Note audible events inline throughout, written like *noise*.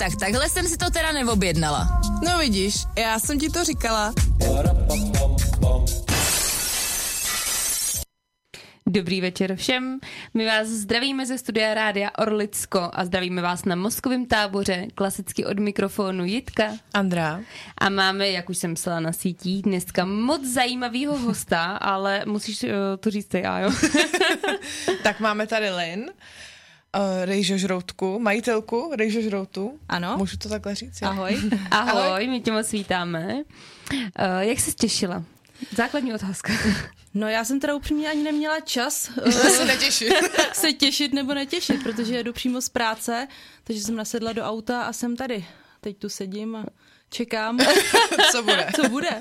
Tak takhle jsem si to teda neobjednala. No vidíš, já jsem ti to říkala. Dobrý večer všem. My vás zdravíme ze studia Rádia Orlicko a zdravíme vás na mozkovém táboře, klasicky od mikrofonu Jitka. Andrá. A máme, jak už jsem psala na sítích, dneska moc zajímavého hosta, ale musíš uh, to říct ty, jo? *laughs* tak máme tady Lynn, uh, Rejžo Žroutku, majitelku Rejžo Žroutu. Ano. Můžu to takhle říct? Ahoj. *laughs* Ahoj, Ahoj. my tě moc vítáme. Uh, jak jsi těšila? Základní otázka. *laughs* No já jsem teda upřímně ani neměla čas *laughs* se netěšit. se těšit nebo netěšit, protože jedu přímo z práce, takže jsem nasedla do auta a jsem tady. Teď tu sedím a čekám. Co bude? Co bude?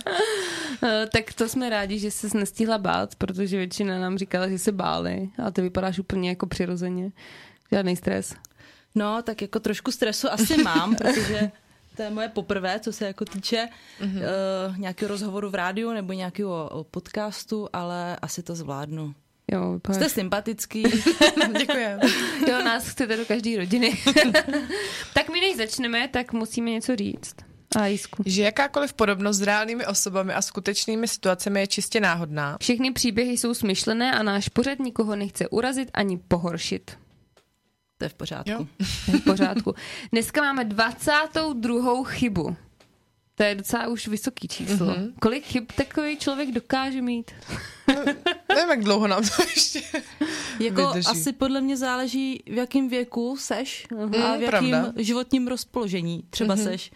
Tak to jsme rádi, že jsi nestihla bát, protože většina nám říkala, že se báli a ty vypadáš úplně jako přirozeně. Žádný stres. No, tak jako trošku stresu asi *laughs* mám, protože to je moje poprvé, co se jako týče mm-hmm. uh, nějakého rozhovoru v rádiu nebo nějakého podcastu, ale asi to zvládnu. Jo, vypadáš... Jste sympatický. *laughs* Děkuji. Jo, nás chcete do každé rodiny. *laughs* tak my než začneme, tak musíme něco říct. A jisku. Že jakákoliv podobnost s reálnými osobami a skutečnými situacemi je čistě náhodná. Všechny příběhy jsou smyšlené a náš pořad nikoho nechce urazit ani pohoršit. To je v pořádku. Jo. V pořádku. Dneska máme 22. chybu. To je docela už vysoký číslo. Mm-hmm. Kolik chyb takový člověk dokáže mít? No, nevím, jak dlouho nám to ještě *laughs* Jako vydrží. asi podle mě záleží, v jakém věku seš mm, a v jakém životním rozpoložení třeba mm-hmm. seš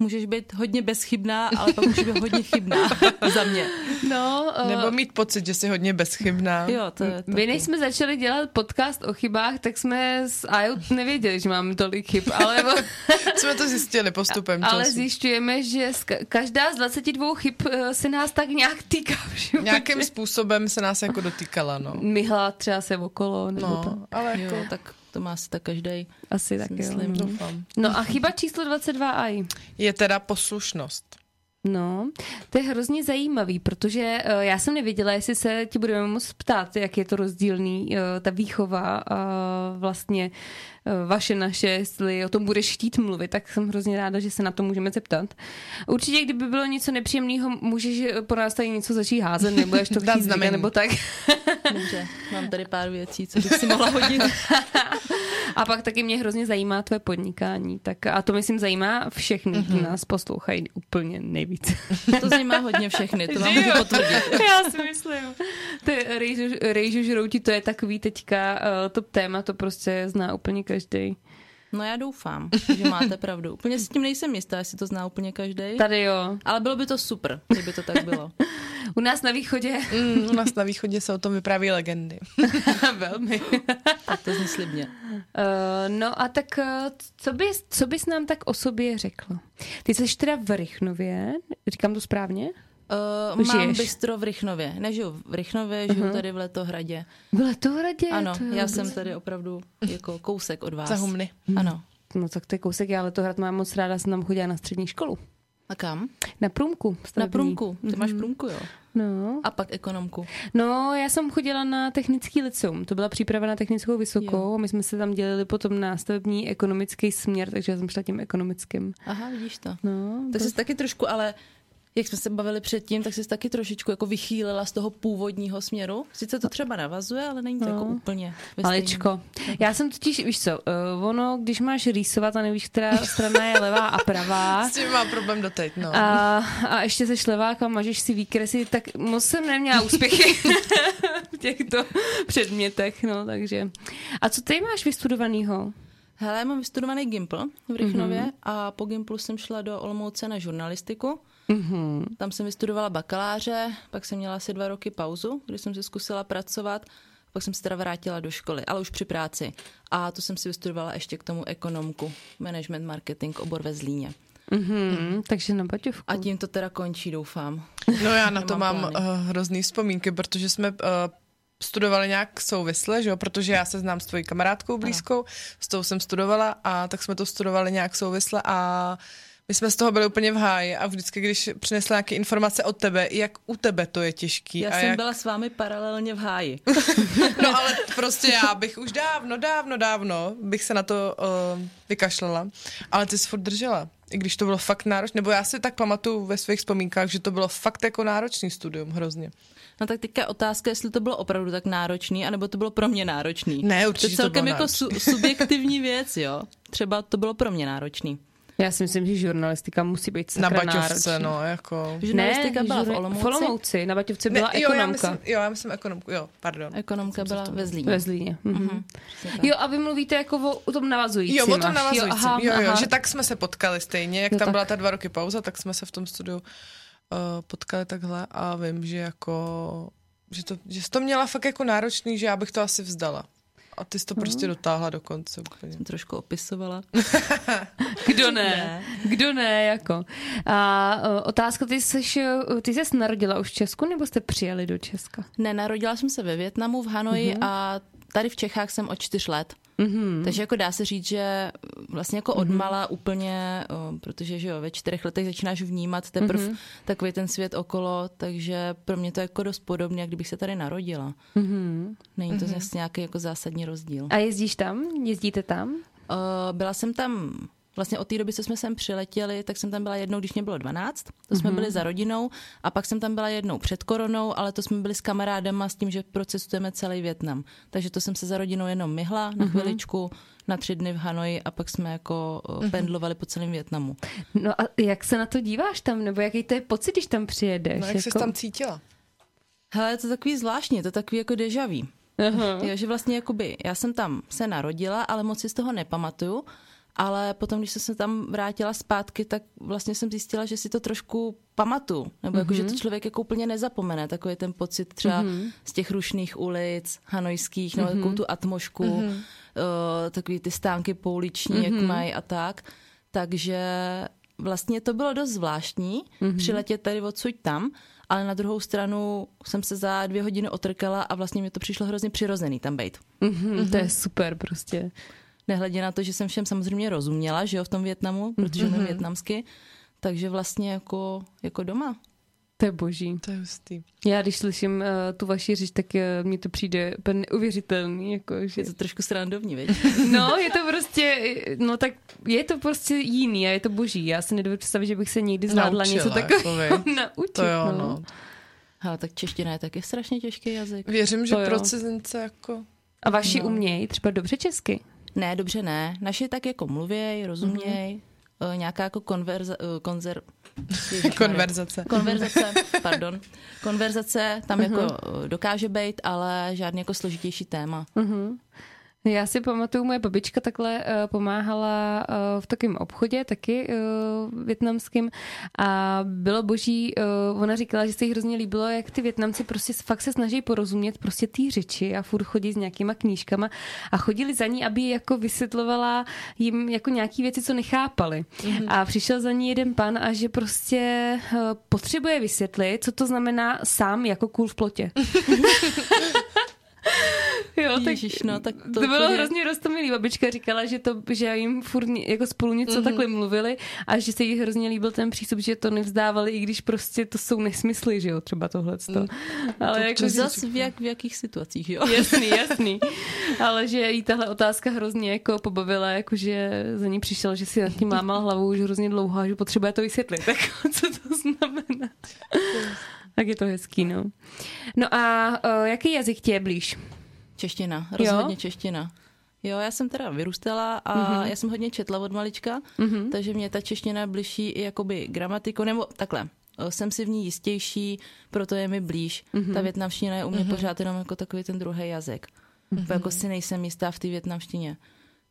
můžeš být hodně bezchybná, ale pak můžeš být hodně chybná *laughs* za mě. No, uh, Nebo mít pocit, že jsi hodně bezchybná. Jo, to je My než jsme začali dělat podcast o chybách, tak jsme s Ajo nevěděli, že máme tolik chyb, ale... *laughs* jsme to zjistili postupem času. Ale zjišťujeme, že každá z 22 chyb eh, se nás tak nějak týká. Všude. Nějakým způsobem se nás jako dotýkala, no. Myhla třeba se okolo. Nebo no, to. ale jako... Jo, tak to má asi tak každý. Asi tak myslím. Jo, doufám. No a chyba číslo 22 aj. Je teda poslušnost. No, to je hrozně zajímavý, protože uh, já jsem nevěděla, jestli se ti budeme moct ptát, jak je to rozdílný, uh, ta výchova uh, vlastně uh, vaše, naše, jestli o tom budeš chtít mluvit, tak jsem hrozně ráda, že se na to můžeme zeptat. Určitě, kdyby bylo něco nepříjemného, můžeš po nás tady něco začít házet, nebo až to chtít znamení. nebo tak. Může. Mám tady pár věcí, co bych si mohla hodit. a pak taky mě hrozně zajímá tvoje podnikání, tak a to myslím zajímá všechny, mm-hmm. nás poslouchají úplně nejvíc. to zajímá hodně všechny, to vám můžu potvrdit. Já si myslím. To rejžu, rejžu žrouti, to je takový teďka uh, top téma, to prostě zná úplně každý. No já doufám, že máte pravdu. Úplně s tím nejsem jistá, jestli to zná úplně každý. Tady jo. Ale bylo by to super, kdyby to tak bylo. *laughs* U nás na východě. Mm, u nás na východě se o tom vypráví legendy. *laughs* Velmi. *laughs* tak to zní slibně. Uh, no a tak uh, co bys, co bys nám tak o sobě řekla? Ty jsi teda v Rychnově, říkám to správně? Uh, mám bistro v Rychnově. Nežiju v Rychnově, žiju uh-huh. tady v Letohradě. V Letohradě? Ano, já jsem tady opravdu jako kousek od vás. Za humny. Ano. No tak to je kousek, já Letohrad mám moc ráda, jsem tam chodila na střední školu. A kam? Na průmku. Stavební. Na průmku. Ty mm-hmm. máš průmku, jo? No. A pak ekonomku. No, já jsem chodila na technický liceum. To byla příprava na technickou vysokou. Jo. My jsme se tam dělili potom na stavební ekonomický směr, takže já jsem šla tím ekonomickým. Aha, vidíš to. No, tak to... jsi taky trošku, ale jak jsme se bavili předtím, tak jsi taky trošičku jako vychýlila z toho původního směru. Sice to třeba navazuje, ale není to no. jako úplně Maličko. Já jsem totiž, víš co, uh, ono, když máš rýsovat a nevíš, která strana je levá a pravá. *laughs* S tím mám problém doteď, no. A, a ještě se levák a mažeš si výkresy, tak moc jsem neměla úspěchy v těchto předmětech, no, takže. A co ty máš vystudovanýho? Hele, já mám vystudovaný Gimpl v Rychnově mm-hmm. a po Gimplu jsem šla do Olomouce na žurnalistiku. Mm-hmm. Tam jsem vystudovala bakaláře, pak jsem měla asi dva roky pauzu, kdy jsem si zkusila pracovat, pak jsem se teda vrátila do školy, ale už při práci. A to jsem si vystudovala ještě k tomu ekonomku, management marketing, obor ve Zlíně. Mm-hmm, takže na baťovku. A tím to teda končí, doufám. No já na *laughs* to mám uh, hrozný vzpomínky, protože jsme uh, studovali nějak souvisle, že jo? protože já se znám s tvojí kamarádkou blízkou, ano. s tou jsem studovala a tak jsme to studovali nějak souvisle a My jsme z toho byli úplně v háji a vždycky, když přinesla nějaké informace od tebe, jak u tebe to je těžký. Já a jsem jak... byla s vámi paralelně v háji. *laughs* No ale prostě já bych už dávno, dávno, dávno bych se na to uh, vykašlala. Ale ty jsi furt držela. I když to bylo fakt náročné. Nebo já si tak pamatuju ve svých vzpomínkách, že to bylo fakt jako náročný studium hrozně. No tak teďka otázka, jestli to bylo opravdu tak náročný, anebo to bylo pro mě náročný. Ne, to určitě je to celkem bylo jako su- subjektivní věc, jo. Třeba to bylo pro mě náročný. Já si myslím, že žurnalistika musí být Na sakra Baťovce, náročná. no, jako... Žurnalistika byla v žur- Olomouci, V Olomouci, na Baťovce byla jo, já ekonomka. myslím, jo, já myslím ekonomku, jo, pardon. ekonomka byla ve Zlíně. Ve Zlíně. Mhm. Tak. Jo, a vy mluvíte jako o, o tom navazujícím. Jo, o tom navazujícím. Jo, aha, jo, jo, aha. že tak jsme se potkali stejně, jak Jo, tam tak. byla ta dva roky pauza, tak jsme se v tom studiu uh, potkali takhle a vím, že jako, že to, že jsi to měla fakt jako náročný, že já bych to asi vzdala. A ty jsi to prostě dotáhla do konce úplně. Jsem trošku opisovala. *laughs* Kdo ne? Kdo ne, jako. A otázka, ty jsi, ty jsi narodila už v Česku, nebo jste přijeli do Česka? Ne, narodila jsem se ve Větnamu, v Hanoji Mhm. a tady v Čechách jsem od čtyř let. Mm-hmm. Takže jako dá se říct, že vlastně jako odmala úplně, o, protože že jo, ve čtyřech letech začínáš vnímat teprve Mhm. mm-hmm. takový ten svět okolo, takže pro mě to je jako dost podobně, jak kdybych se tady narodila. Mhm. Mm-hmm. Není to mm-hmm. nějaký jako zásadní rozdíl. A jezdíš tam? Jezdíte tam? Uh, byla jsem tam Vlastně od té doby, co jsme sem přiletěli, tak jsem tam byla jednou, když mě bylo 12. To jsme byli za rodinou. A pak jsem tam byla jednou před koronou, ale to jsme byli s kamarádama s tím, že procestujeme celý Větnam. Takže to jsem se za rodinou jenom myhla na chviličku, na tři dny v Hanoji a pak jsme jako uh, pendlovali po celém Větnamu. No a jak se na to díváš tam? Nebo jaký to je pocit, když tam přijedeš? No, jak jsi jako... tam cítila? Hele, je to takový zvláštní, je to takový jako deja vu. Aha. Jo, že vlastně jakoby, já jsem tam se narodila, ale moc si z toho nepamatuju. Ale potom, když jsem se tam vrátila zpátky, tak vlastně jsem zjistila, že si to trošku pamatuju. Nebo jako, že to člověk jako úplně nezapomene. Takový ten pocit třeba z těch rušných ulic, hanojských, nebo takovou tu atmošku, uh, takový ty stánky pouliční, jak mají a tak. Takže vlastně to bylo dost zvláštní, přiletět tady odsud tam, ale na druhou stranu jsem se za dvě hodiny otrkala a vlastně mi to přišlo hrozně přirozený tam být. Mhm, to je super prostě. Nehledě na to, že jsem všem samozřejmě rozuměla, že jo, v tom Větnamu, protože umím větnamsky, takže vlastně jako, jako doma. To je boží. To je hustý. Já když slyším uh, tu vaši řeč, tak uh, mně to přijde úplně neuvěřitelný. Jako, že... Je to trošku srandovní, veď? *laughs* No, je to prostě, no tak je to prostě jiný a je to boží. Já si nedovedu představit, že bych se někdy zvládla Naučila, něco takového jako naučit. *laughs* To jo, no. no. Ale tak čeština je taky strašně těžký jazyk. Věřím, že pro cizince jako... A vaši no. umějí třeba dobře česky? Ne, dobře ne. Naši tak jako mluvěj, rozuměj, mm-hmm. nějaká jako konverza, eh, konzer... *laughs* Konverzace. Konverzace, *laughs* pardon. Konverzace tam jako eh, dokáže být, ale žádný jako složitější téma. *laughs* Já si pamatuju, moje babička takhle uh, pomáhala uh, v takovém obchodě, taky uh, větnamským a bylo boží, uh, ona říkala, že se jí hrozně líbilo, jak ty Větnamci prostě fakt se snaží porozumět prostě té řeči a furt chodí s nějakýma knížkama a chodili za ní, aby jako vysvětlovala jim jako nějaký věci, co nechápali. Mm-hmm. A přišel za ní jeden pan a že prostě uh, potřebuje vysvětlit, co to znamená sám jako kůl v plotě. *laughs* *laughs* Jo, tak Ježiš, no, tak to to, bylo úplně- hrozně rostomilý. Babička říkala, že to, že jim furt jako spolu něco mm-hmm. takhle mluvili a že se jí hrozně líbil ten přístup, že to nevzdávali, i když prostě to jsou nesmysly, že jo, třeba tohle. Mm. *laughs* Ale jako, To že, zas v, jak, v jakých situacích, jo? jasný, *laughs* jasný. Ale že jí tahle otázka hrozně jako pobavila, jako že za ní přišel, že si nad tím mámala hlavu už hrozně dlouho a že potřebuje to vysvětlit. *laughs* Tak co to znamená? tak je to hezký, no. No a uh, jaký jazyk ti je blíž? Čeština, rozhodně čeština. Jo, já jsem teda vyrůstala a mm-hmm. já jsem hodně četla od malička, mm-hmm. takže mě ta čeština blíží i jakoby gramatiku, nebo takhle. Jsem si v ní jistější, proto je mi blíž. Mm-hmm. Ta větnamština je u mě mm-hmm. pořád jenom jako takový ten druhý jazyk. Mm-hmm. Jako si nejsem jistá v té větnamštině.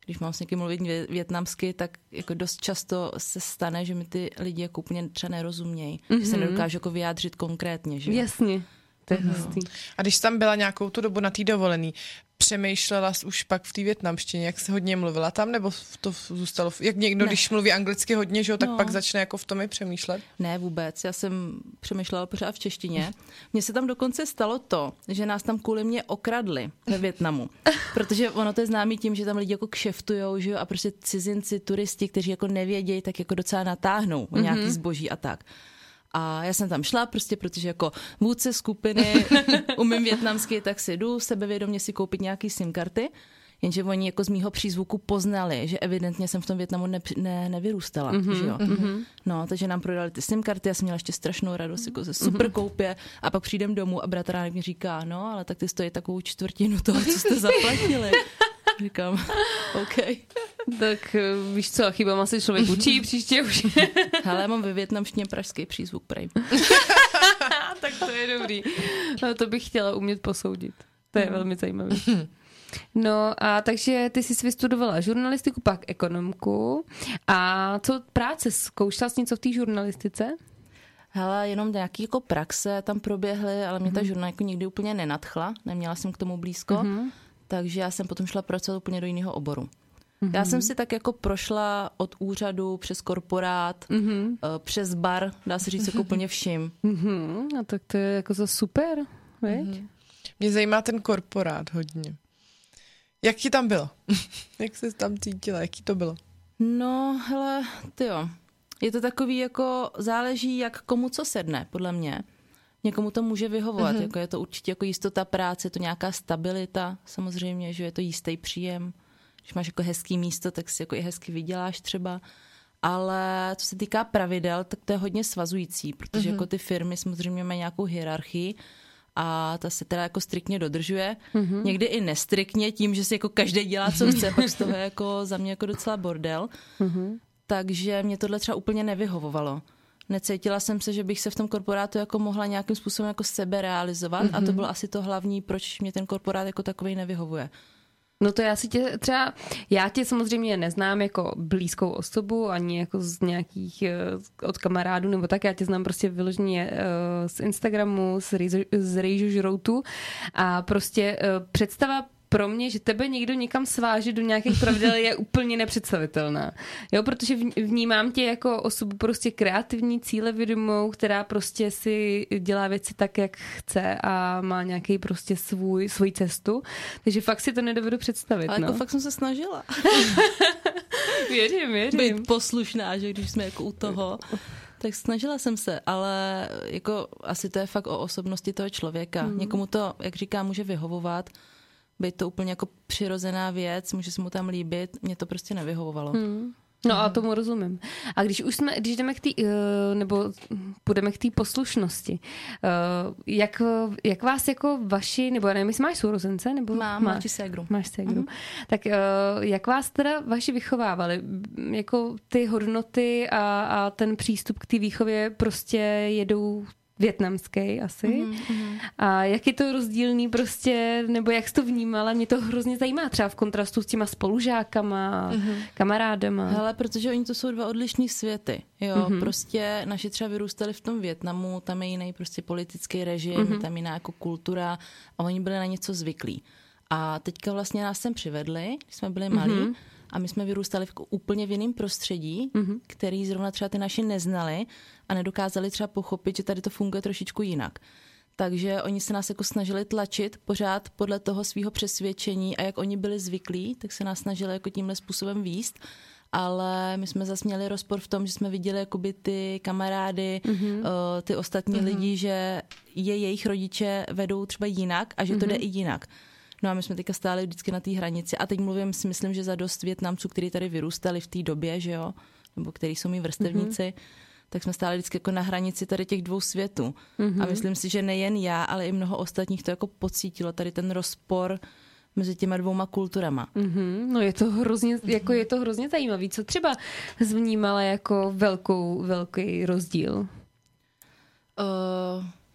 Když mám s někým mluvit vě- větnamsky, tak jako dost často se stane, že mi ty lidi jako úplně třeba nerozumějí. Mm-hmm. Že se nedokážu jako vyjádřit konkrétně. Že? jo. Jasně. To je hustý. A když jsi tam byla nějakou tu dobu na té dovolený, přemýšlela jsi už pak v té větnamštině, jak se hodně mluvila tam, nebo to zůstalo, jak někdo, ne. když mluví anglicky hodně, že jo, tak no. pak začne jako v tom i přemýšlet? Ne, vůbec, já jsem přemýšlela pořád v češtině. Mně se tam dokonce stalo to, že nás tam kvůli mě okradli ve Větnamu, *laughs* protože ono to je známý tím, že tam lidi jako kšeftujou, že jo, a prostě cizinci, turisti, kteří jako nevědějí, tak jako docela natáhnou mm-hmm. nějaký zboží a tak. A já jsem tam šla prostě, protože jako vůdce skupiny *laughs* umím větnamsky, tak si jdu sebevědomě si koupit nějaký SIM karty. Jenže oni jako z mýho přízvuku poznali, že evidentně jsem v tom Větnamu ne, ne, nevyrůstala. Mm-hmm, že jo? Mm-hmm. No, takže nám prodali ty SIM karty, já jsem měla ještě strašnou radost, jako ze super mm-hmm. koupě. A pak přijdem domů a bratránek mi říká, no, ale tak ty stojí takovou čtvrtinu toho, co jste zaplatili. *laughs* Říkám, *laughs* OK. Tak eh, víš co, chyba se člověk učí, *laughs* příště už. *laughs* Hele, mám ve větnamštině pražský přízvuk prej. tak to je dobrý. No, to bych chtěla umět posoudit. To je mm. velmi zajímavé. No a takže ty jsi vystudovala žurnalistiku, pak ekonomku. A co práce? Zkoušela jsi něco v té žurnalistice? Hele, jenom nějaký jako praxe tam proběhly, ale mě ta mhm. žurnalistika nikdy úplně nenadchla, neměla jsem k tomu blízko. Mm-hmm takže já jsem potom šla pracovat úplně do jiného oboru. Mm-hmm. Já jsem si tak jako prošla od úřadu přes korporát, mm-hmm. přes bar, dá se říct jako úplně vším. Mm-hmm. *laughs* A tak to je jako za super, Mm-hmm. Mě zajímá ten korporát hodně. *laughs* Jak ti tam bylo? Jak jsi tam cítila? Jaký to bylo? No, hele, ty jo. Je to takový jako, záleží jak komu co sedne, podle mě někomu to může vyhovovat. Mm-hmm. Jako je to určitě jako jistota práce, je to nějaká stabilita, samozřejmě, že je to jistý příjem. Když máš jako hezký místo, tak si jako i hezky vyděláš třeba. Ale co se týká pravidel, tak to je hodně svazující, protože mm-hmm. jako ty firmy samozřejmě mají nějakou hierarchii a ta se teda jako striktně dodržuje. Mm-hmm. Někdy i nestriktně tím, že si jako každý dělá, co chce, *laughs* pak z toho je jako za mě jako docela bordel. Mm-hmm. Takže mě tohle třeba úplně nevyhovovalo necítila jsem se, že bych se v tom korporátu jako mohla nějakým způsobem jako sebe realizovat mm-hmm. a to mhm. bylo asi to hlavní, proč mě ten korporát jako takový nevyhovuje. No to já si tě třeba, já tě samozřejmě neznám jako blízkou osobu, ani jako z nějakých, eh, od kamarádů nebo tak, já tě znám prostě vyloženě eh, z Instagramu, z, z Rejžu Žroutu a prostě eh, představa pro mě, že tebe někdo někam sváže do nějakých pravidel je *laughs* úplně nepředstavitelná. Jo, protože vnímám tě jako osobu prostě kreativní, cíle vědomou, která prostě si dělá věci tak, jak chce a má nějaký prostě svůj, svůj cestu. Takže fakt si to nedovedu představit. Ale jako no. jako fakt jsem se snažila. *laughs* věřím, věřím. Být poslušná, že když jsme jako u toho. Tak snažila jsem se, ale jako asi to je fakt o osobnosti toho člověka. Mm. Někomu to, jak říká, může vyhovovat, být to úplně jako přirozená věc, může se mu tam líbit, mě to prostě nevyhovovalo. Hmm. No a tomu rozumím. A když už jsme, když jdeme k té, eh, nebo půjdeme k té poslušnosti, eh, jak, jak vás jako vaši, nebo nevím, jestli máš sourozence, nebo Mám, máš ségru. Máš ségru. Mm-hmm. Tak eh, jak vás teda vaši vychovávali? Jako ty hodnoty a, a ten přístup k té výchově prostě jedou větnamský asi. Mm-hmm. A jak je to rozdílný prostě, nebo jak jsi to vnímala, mě to hrozně zajímá třeba v kontrastu s těma spolužákama, mm-hmm. kamarádama. Hele, protože oni to jsou dva odlišní světy, jo, mm-hmm. prostě naši třeba vyrůstali v tom Větnamu, tam je jiný prostě politický režim, mm-hmm. tam jiná jako kultura a oni byli na něco zvyklí. A teďka vlastně nás sem přivedli, když jsme byli malí, mm-hmm a my jsme vyrůstali v úplně v jiném prostředí, mm-hmm. který zrovna třeba ty naši neznali a nedokázali třeba pochopit, že tady to funguje trošičku jinak. Takže oni se nás jako snažili tlačit pořád podle toho svého přesvědčení a jak oni byli zvyklí, tak se nás snažili jako tímhle způsobem výst ale my jsme zase měli rozpor v tom, že jsme viděli jakoby ty kamarády, mm-hmm. uh, ty ostatní mm-hmm. lidi, že je jejich rodiče vedou třeba jinak a že to mm-hmm. jde i jinak. No a my jsme teďka stáli vždycky na té hranici a teď mluvím si myslím, že za dost Větnamců, kteří tady vyrůstali v té době, že jo, nebo který jsou mý vrstevníci, mm-hmm tak jsme stáli vždycky jako na hranici tady těch dvou světů. Mm-hmm. A myslím si, že nejen já, ale i mnoho ostatních to jako pocítilo, tady ten rozpor mezi těma dvouma kulturama. Mm-hmm. No je to hrozně, jako je to hrozně zajímavý. Co třeba zvnímala jako velkou, velký rozdíl? Uh,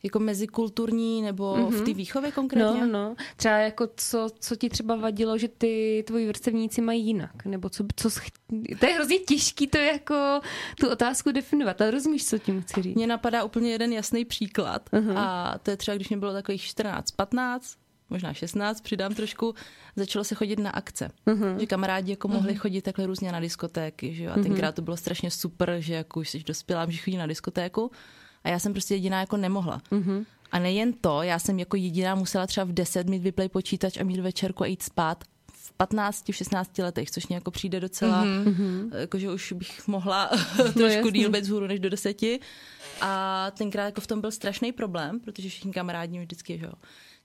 jako mezikulturní nebo mm-hmm. v té mhm. výchově konkrétně? No, no. Třeba jako co, co ti třeba vadilo, že ty tvoji vrstevníci mají jinak? Nebo co, co to je hrozně těžký to jako tu otázku definovat, ale rozumíš, co tím chci říct? Mně napadá úplně jeden jasný příklad uh-huh. a to je třeba, když mě bylo takových 14-15, možná 16, přidám trošku, začalo se chodit na akce. Uh-huh. Že kamarádi jako mohli uh-huh. chodit takhle různě na diskotéky, že jo? A tenkrát to bylo strašně super, že jako už jsi dospělá, že chodí na diskotéku. A já jsem prostě jediná jako nemohla. Uh-huh. A nejen to, já jsem jako jediná musela třeba v 10 mít vyplay počítač a mít večerku a jít spát v 15, v 16 letech, což mě jako přijde docela, mm-hmm. jakože už bych mohla *laughs* trošku no, díl být vzhůru než do deseti. A tenkrát jako v tom byl strašný problém, protože všichni kamarádi vždycky, že jo,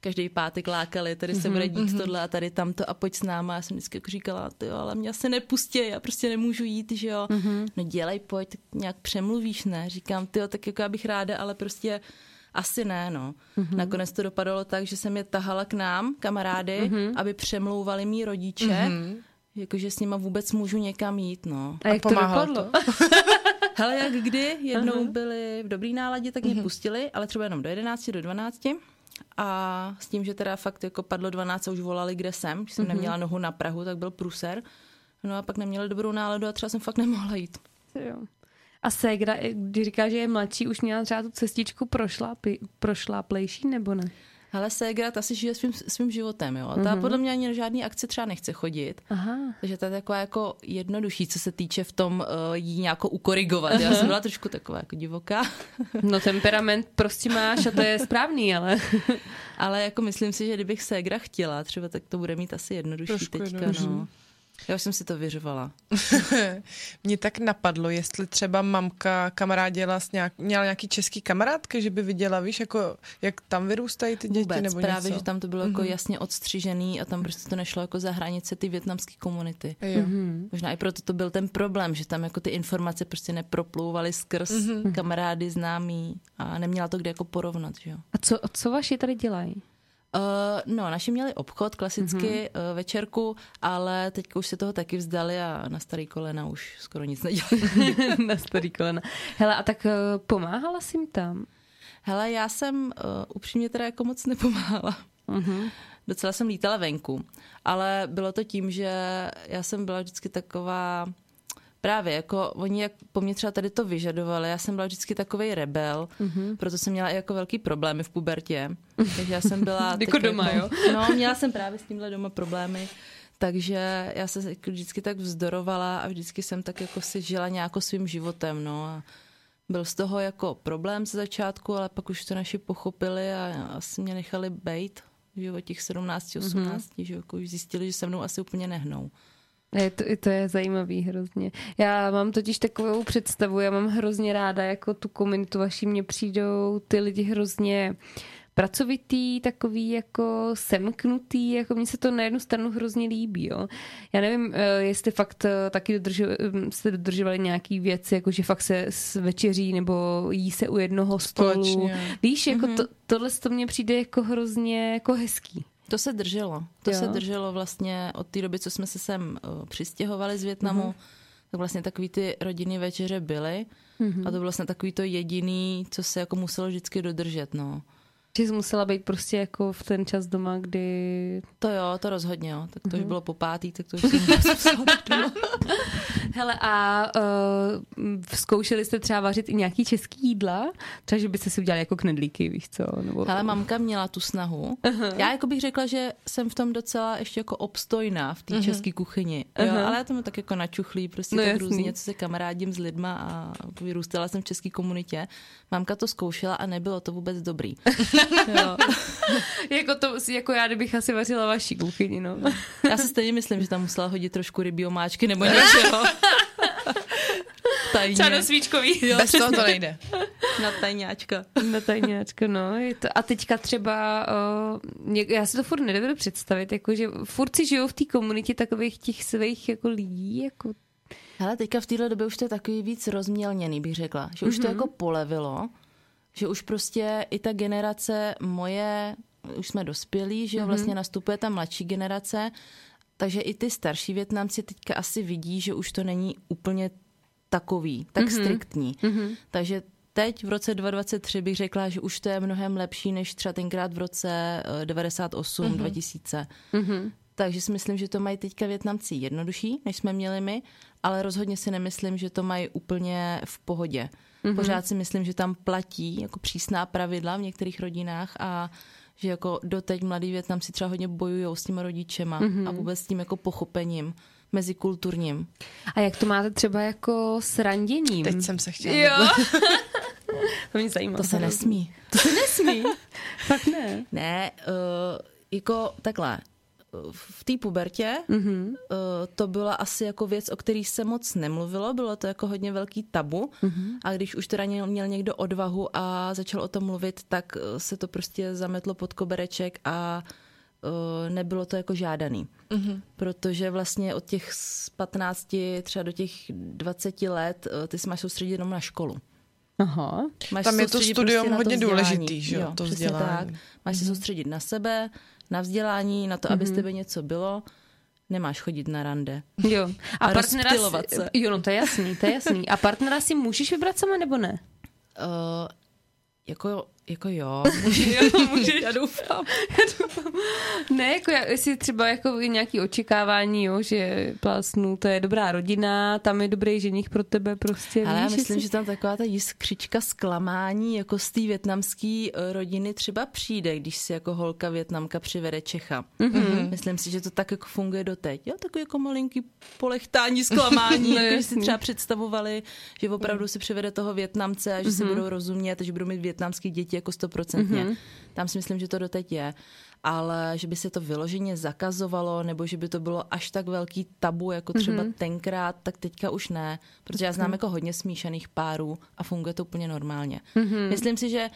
každý pátek lákali, tady se bude dít mm-hmm. tohle a tady tamto a pojď s náma. Já jsem vždycky jako říkala, ty jo, ale mě se nepustí, já prostě nemůžu jít, že jo. Mm-hmm. No dělej, pojď, tak nějak přemluvíš, ne? Říkám, ty jo, tak jako já bych ráda, ale prostě asi ne, no. Mm-hmm. Nakonec to dopadlo tak, že jsem je tahala k nám, kamarády, mm-hmm. aby přemlouvali mý rodiče, mm-hmm. jakože s nima vůbec můžu někam jít, no. A jak a to dopadlo? To? *laughs* Hele, jak kdy, jednou uh-huh. byli v dobrý náladě, tak mě uh-huh. pustili, ale třeba jenom do 11, do 12. A s tím, že teda fakt jako padlo 12 a už volali, kde jsem, že jsem uh-huh. neměla nohu na Prahu, tak byl pruser. No a pak neměli dobrou náladu a třeba jsem fakt nemohla jít. Jo. A Segra, když říká, že je mladší, už měla třeba tu cestičku prošla, prošla plejší nebo ne? Ale Segra, ta si žije svým, svým životem, jo. Ta mm-hmm. podle mě ani na žádný akce třeba nechce chodit. Aha. Takže ta je taková jako jednodušší, co se týče v tom uh, jí nějako ukorigovat. Já jsem byla trošku taková jako divoká. *laughs* no temperament prostě máš a to je správný, ale... *laughs* ale jako myslím si, že kdybych Segra chtěla, třeba tak to bude mít asi jednodušší trošku teďka, jednodušší. no. Já už jsem si to vyřovala. *laughs* Mně tak napadlo, jestli třeba mamka kamarádila s nějak, měla nějaký český kamarádky, že by viděla, víš, jako jak tam vyrůstají ty děti Vůbec, nebo právě, něco. že tam to bylo mm-hmm. jako mhm. jasně odstřižený a tam prostě to nešlo jako za hranice ty větnamské komunity. Jo. Mm-hmm. Možná i proto to byl ten problém, že tam jako ty informace prostě neproplouvaly skrz mm-hmm. kamarády, známí a neměla to kde jako porovnat, že jo. A co, co vaši tady dělají? Uh, no, naši měli obchod, klasicky mm-hmm. uh, večerku, ale teďka už se toho taky vzdali a na starý kolena už skoro nic nedělali. *laughs* na starý kolena. Hele, a tak uh, pomáhala jsi jim tam? Hele, já jsem uh, upřímně teda jako moc nepomáhala. Mm-hmm. Docela jsem lítala venku, ale bylo to tím, že já jsem byla vždycky taková Právě, jako oni jak po mně třeba tady to vyžadovali, já jsem byla vždycky takový rebel, mm-hmm. proto jsem měla i jako velký problémy v pubertě. Takže já jsem byla... *laughs* jako doma, jako, jo? No, měla jsem právě s tímhle doma problémy. Takže já se jako vždycky tak vzdorovala a vždycky jsem tak jako si žila nějako svým životem, no a byl z toho jako problém ze začátku, ale pak už to naši pochopili a asi mě nechali bejt, že o těch 17, 18, mm-hmm. že jako už zjistili, že se mnou asi úplně nehnou. Je to, to je zajímavý hrozně. Já mám totiž takovou představu, já mám hrozně ráda jako tu komunitu vaší, mně přijdou ty lidi hrozně pracovitý, takový jako semknutý, jako mně se to na jednu stranu hrozně líbí, jo. Já nevím, eh, jestli fakt eh, taky dodržo, hm, jste dodržovali nějaký věci, jako že fakt se večeří nebo jí se u jednoho stolu. Společně. Víš, jako mm-hmm. to, tohle to mně přijde jako hrozně jako hezký. To se drželo. To jo. se drželo vlastně od té doby, co jsme se sem uh, přistěhovali z Větnamu. Mm-hmm. Tak vlastně takový ty rodinný večeře byly. Mm-hmm. A to bylo vlastně takový to jediný, co se jako muselo vždycky dodržet, no. Že jsi musela být prostě jako v ten čas doma, kdy... To jo, to rozhodně, jo. Tak to mm-hmm. už mhm. bylo po pátý, tak to už jsem *laughs* doma. *laughs* Hele, a uh, zkoušeli jste třeba vařit i nějaký český jídla? Třeba, že byste si udělali jako knedlíky, víš co? Nebo... Hele, mamka měla tu snahu. Uh-huh. Já jako bych řekla, že jsem v tom docela ještě jako obstojná v té uh-huh. české kuchyni. Jo, uh-huh. ale já tomu tak jako načuchlí, prostě no, tak jasný. různě, co se kamarádím s lidma a vyrůstala jsem v české komunitě. Mamka to zkoušela a nebylo to vůbec dobrý. *laughs* *laughs* jako, to, jako já, kdybych asi vařila vaší kuchyni, no. já si stejně myslím, že tam musela hodit trošku rybí omáčky nebo něco. *laughs* Tajně. Svíčkový. Jo, Bez toho to nejde. Na tajňáčka. Na tajňáčka, no. Je to, a teďka třeba, uh, já si to furt nedovedu představit, jako, že furt si žijou v té komunitě takových těch svých jako lidí, jako Hele, teďka v téhle době už to je takový víc rozmělněný, bych řekla. Že už mm-hmm. to mhm. jako polevilo, že už prostě i ta generace moje, už jsme dospělí, že mm-hmm. vlastně nastupuje ta mladší generace, takže i ty starší Větnamci teďka asi vidí, že už to není úplně takový, tak mm-hmm. striktní. Mm-hmm. Takže teď v roce 2023 bych řekla, že už to je mnohem lepší než třeba tenkrát v roce 98, mm-hmm. 2000. Mm-hmm. Takže si myslím, že to mají teďka Větnamci jednodušší, než jsme měli my, ale rozhodně si nemyslím, že to mají úplně v pohodě. Mm-hmm. Pořád si myslím, že tam platí jako přísná pravidla v některých rodinách a že jako doteď mladý Větnamci třeba hodně bojují s těma rodičema mm-hmm. a vůbec s tím jako pochopením mezikulturním. A jak to máte třeba jako s randěním? Teď jsem se chtěla. Jo. *laughs* to mě zajímá. To se nesmí. To se nesmí? *laughs* Fakt ne. Ne, uh, jako takhle. V té pubertě mm-hmm. to byla asi jako věc, o který se moc nemluvilo, bylo to jako hodně velký tabu mm-hmm. a když už teda měl někdo odvahu a začal o tom mluvit, tak se to prostě zametlo pod kobereček a uh, nebylo to jako žádaný. Mm-hmm. Protože vlastně od těch 15 třeba do těch 20 let ty se máš soustředit jenom na školu. Aha. Máš Tam je to studium prostě hodně důležitý, že jo, to vzdělání. Tak. Máš mm-hmm. se soustředit na sebe, na vzdělání, na to, mm-hmm. aby z tebe něco bylo. Nemáš chodit na rande. Jo. A, a partnera si, se. Jo, no to je jasný, to je jasný. A partnera si můžeš vybrat sama nebo ne? Uh, jako jako jo. *laughs* jo můžeš. Já doufám. Já doufám. Ne, jako já, jestli třeba jako nějaký očekávání, jo, že plásnu, to je dobrá rodina, tam je dobrý ženich pro tebe prostě. Ale víš, já myslím, jestli... že tam taková ta jiskřička zklamání jako z té větnamské eh, rodiny třeba přijde, když si jako holka větnamka přivede Čecha. Mm-hmm. Myslím si, že to tak jako funguje doteď. Jo, takový jako malinký polechtání, zklamání, *laughs* no, jako si třeba představovali, že opravdu si přivede toho Větnamce a že mm-hmm. si budou rozumět, že budou mít větnamský děti jako stoprocentně. Mm-hmm. Tam si myslím, že to doteď je. Ale že by se to vyloženě zakazovalo, nebo že by to bylo až tak velký tabu, jako třeba mm-hmm. tenkrát, tak teďka už ne. Protože já znám mm-hmm. jako hodně smíšených párů a funguje to úplně normálně. Mm-hmm. Myslím si, že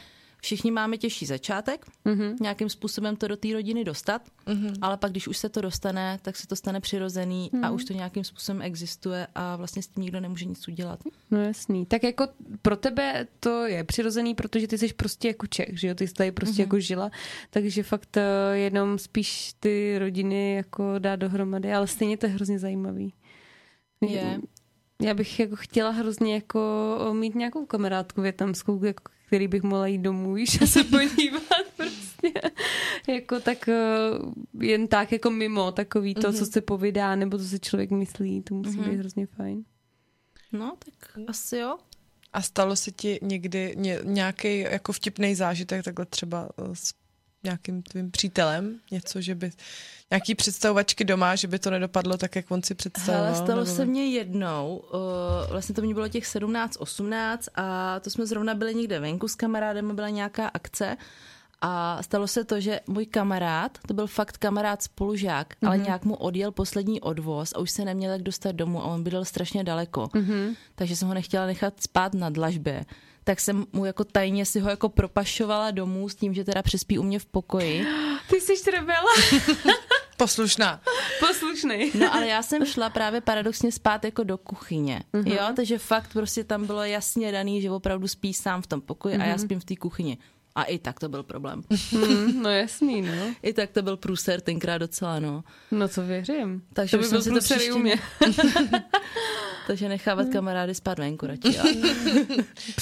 všichni máme těžší začátek, mm-hmm. nějakým způsobem to do té rodiny dostat, mm-hmm. ale pak, když už se to dostane, tak se to stane přirozený mm-hmm. a už to nějakým způsobem existuje a vlastně s tím nikdo nemůže nic udělat. No jasný. Tak jako pro tebe to je přirozený, protože ty jsi prostě jako Čech, že jo? Ty jsi tady prostě mm-hmm. jako žila, takže fakt eh, jenom spíš ty rodiny jako dá dohromady, ale stejně to je hrozně zajímavý. Je. Já bych jako chtěla hrozně jako mít nějakou kamarádku větnamskou, jako který bych mohla jít domů, víš, a se podívat *laughs* prostě. jako tak eh, jen tak jako mimo takový to, mm-hmm. co se povídá, nebo co se člověk myslí, to musí mm-hmm. být hrozně fajn. No, tak asi jo. A stalo se ti někdy ně, nějaký jako vtipný zážitek, takhle třeba eh, s nějakým tvým přítelem, něco, že by nějaký představovačky doma, že by to nedopadlo tak, jak on si představoval? Ale stalo nebo... se mně jednou, uh, vlastně to mě bylo těch 17, 18 a to jsme zrovna byli někde venku s kamarádem, byla nějaká akce a stalo se to, že můj kamarád, to byl fakt kamarád spolužák, mm-hmm. ale nějak mu odjel poslední odvoz a už se neměl jak dostat domů a on bydlel strašně daleko. Mm-hmm. Takže jsem ho nechtěla nechat spát na dlažbě tak jsem mu jako tajně si ho jako propašovala domů s tím, že teda přespí u mě v pokoji. *gasps* Ty jsi rebela. *laughs* Poslušná. Poslušný. No ale já jsem šla právě paradoxně spát jako do kuchyně. Uh-huh. Jo, takže fakt prostě tam bylo jasně daný, že opravdu spí sám v tom pokoji uh-huh. a já mhm. spím v té kuchyni. A i tak to byl problém. Mm, no jasný, no. I tak to byl průser tenkrát docela, no. No to věřím. Takže to by byl si to příště... u mě. *laughs* Takže nechávat kamarády spát venku radši.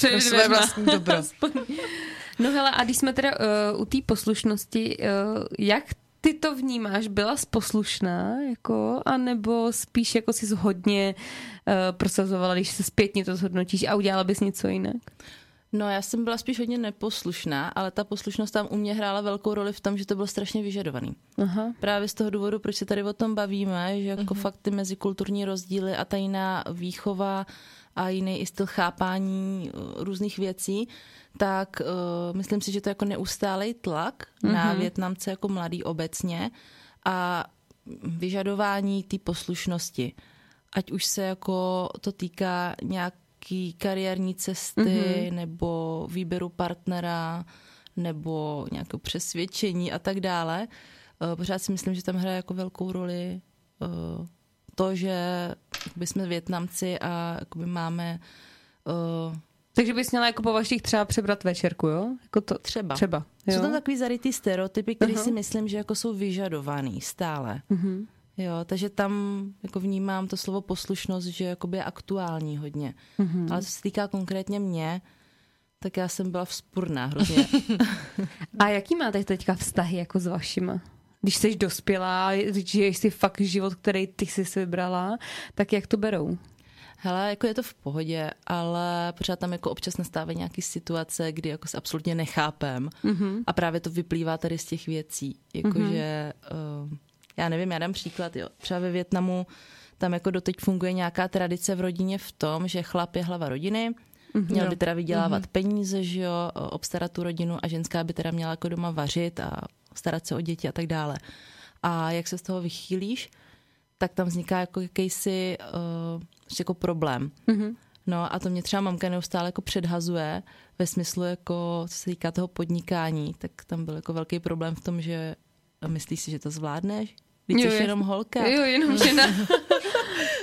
*laughs* Pro své vlastní dobro. *laughs* no hele, a když jsme teda uh, u té poslušnosti, uh, jak ty to vnímáš? Byla poslušná, jako, anebo spíš jako jsi hodně uh, prosazovala, když se zpětně to zhodnotíš a udělala bys něco jinak? No já jsem byla spíš hodně neposlušná, ale ta poslušnost tam u mě hrála velkou roli v tom, že to bylo strašně vyžadovaný. Aha. Právě z toho důvodu, proč se tady o tom bavíme, že jako uh-huh. fakt ty mezikulturní rozdíly a ta jiná výchova a jiný i styl chápání uh, různých věcí, tak uh, myslím si, že to je jako neustálý tlak uh-huh. na Větnamce jako mladý obecně a vyžadování té poslušnosti. Ať už se jako to týká nějak nějaký kariérní cesty mm-hmm. nebo výběru partnera nebo nějakého přesvědčení a tak dále. Eh, pořád si myslím, že tam hraje jako velkou roli eh, to, že jsme Větnamci a máme uh, takže bys měla jako po vašich třeba přebrat večerku, jo? Jako to, třeba. třeba jo? Jsou tam takový zarytý stereotypy, které uh-huh. si myslím, že jako jsou vyžadovaný stále. Uh-huh. Jo, takže tam jako vnímám to slovo poslušnost, že jakoby je aktuální hodně. Mm-hmm. Ale co se týká konkrétně mě, tak já jsem byla vzpurná hrozně. *laughs* A jaký máte teďka vztahy jako s vašima? Když jsi dospělá, žiješ si fakt život, který ty jsi si vybrala, tak jak to berou? Hele, jako je to v pohodě, ale pořád tam jako občas nastávají nějaké situace, kdy jako se absolutně nechápem mm-hmm. a právě to vyplývá tady z těch věcí. Jakože, mm-hmm. uh, já nevím, já dám příklad, jo. Třeba ve Větnamu tam jako doteď funguje nějaká tradice v rodině v tom, že chlap je hlava rodiny, mm-hmm. měl by teda vydělávat mm-hmm. peníze, že jo, obstarat tu rodinu a ženská by teda měla jako doma vařit a starat se o děti a tak dále. A jak se z toho vychýlíš, tak tam vzniká jako jakýsi uh, jako problém. Mm-hmm. No a to mě třeba mamka neustále jako předhazuje ve smyslu jako, co se týká toho podnikání, tak tam byl jako velký problém v tom, že myslíš si, že to zvládneš? Víš, jsi jenom holka. Jo, jenom žena. *laughs*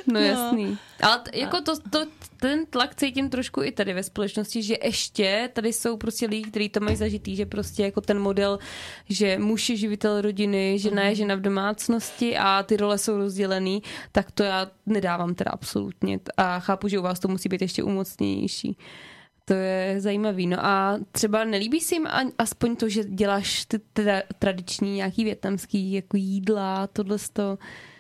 *laughs* No, jasný. Ale t- jako to, to, ten tlak cítím trošku i tady ve společnosti, že ještě tady jsou prostě lidi, kteří to mají zažitý, že prostě jako ten model, že muž je živitel rodiny, žena je žena v domácnosti a ty role jsou rozdělený, tak to já nedávám teda absolutně. A chápu, že u vás to musí být ještě umocněnější. To je zajímavý. No a třeba nelíbí si jim aspoň to, že děláš ty teda tradiční nějaký větnamský jako jídla, tohle to.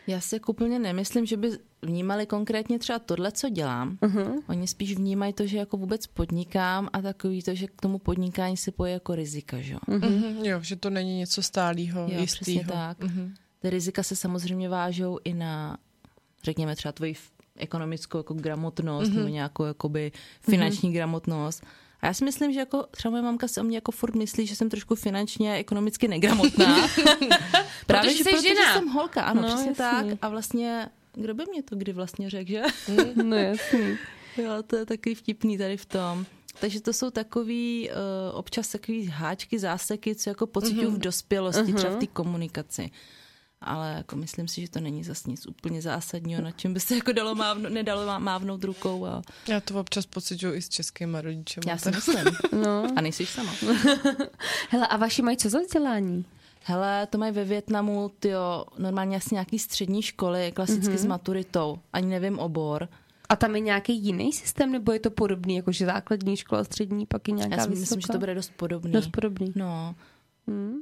Já si jako úplně nemyslím, že by vnímali konkrétně třeba tohle, co dělám. Uh-huh. Oni spíš vnímají to, že jako vůbec podnikám a takový to, že k tomu podnikání se poje jako rizika, že? Uh-huh. Jo, že to není něco stálého, jo, jistýho. Přesně tak. Uh-huh. Ty rizika se samozřejmě vážou i na, řekněme třeba tvoji ekonomickou jako gramotnost uh-huh. nebo nějakou jakoby finanční uh-huh. gramotnost. A já si myslím, že jako třeba moje mamka si o mě jako furt myslí, že jsem trošku finančně a ekonomicky negramotná. *laughs* Právě, protože jsi žena. jsem holka, ano, no, přesně jasný. tak. A vlastně kdo by mě to kdy vlastně řekl, že? no jasný. *laughs* jo, to je takový vtipný tady v tom. Takže to jsou takový uh, občas takový háčky, záseky, co jako pocituju uh-huh. v dospělosti, uh-huh. třeba v té komunikaci. Ale jako myslím si, že to není zase nic úplně zásadního, na čem by se jako dalo mávno, nedalo mávnout rukou. A... Já to občas pocituju i s českými rodiči. Já si myslím. *laughs* No. A nejsi sama. *laughs* Hele, a vaši mají co za vzdělání? Hele, to mají ve Větnamu, tyjo, normálně asi nějaký střední školy, klasicky mm-hmm. s maturitou, ani nevím obor. A tam je nějaký jiný systém, nebo je to podobný, jakože základní škola, střední, pak je nějaká Já si vysoká? myslím, že to bude dost podobný. Dost podobný. No. Hmm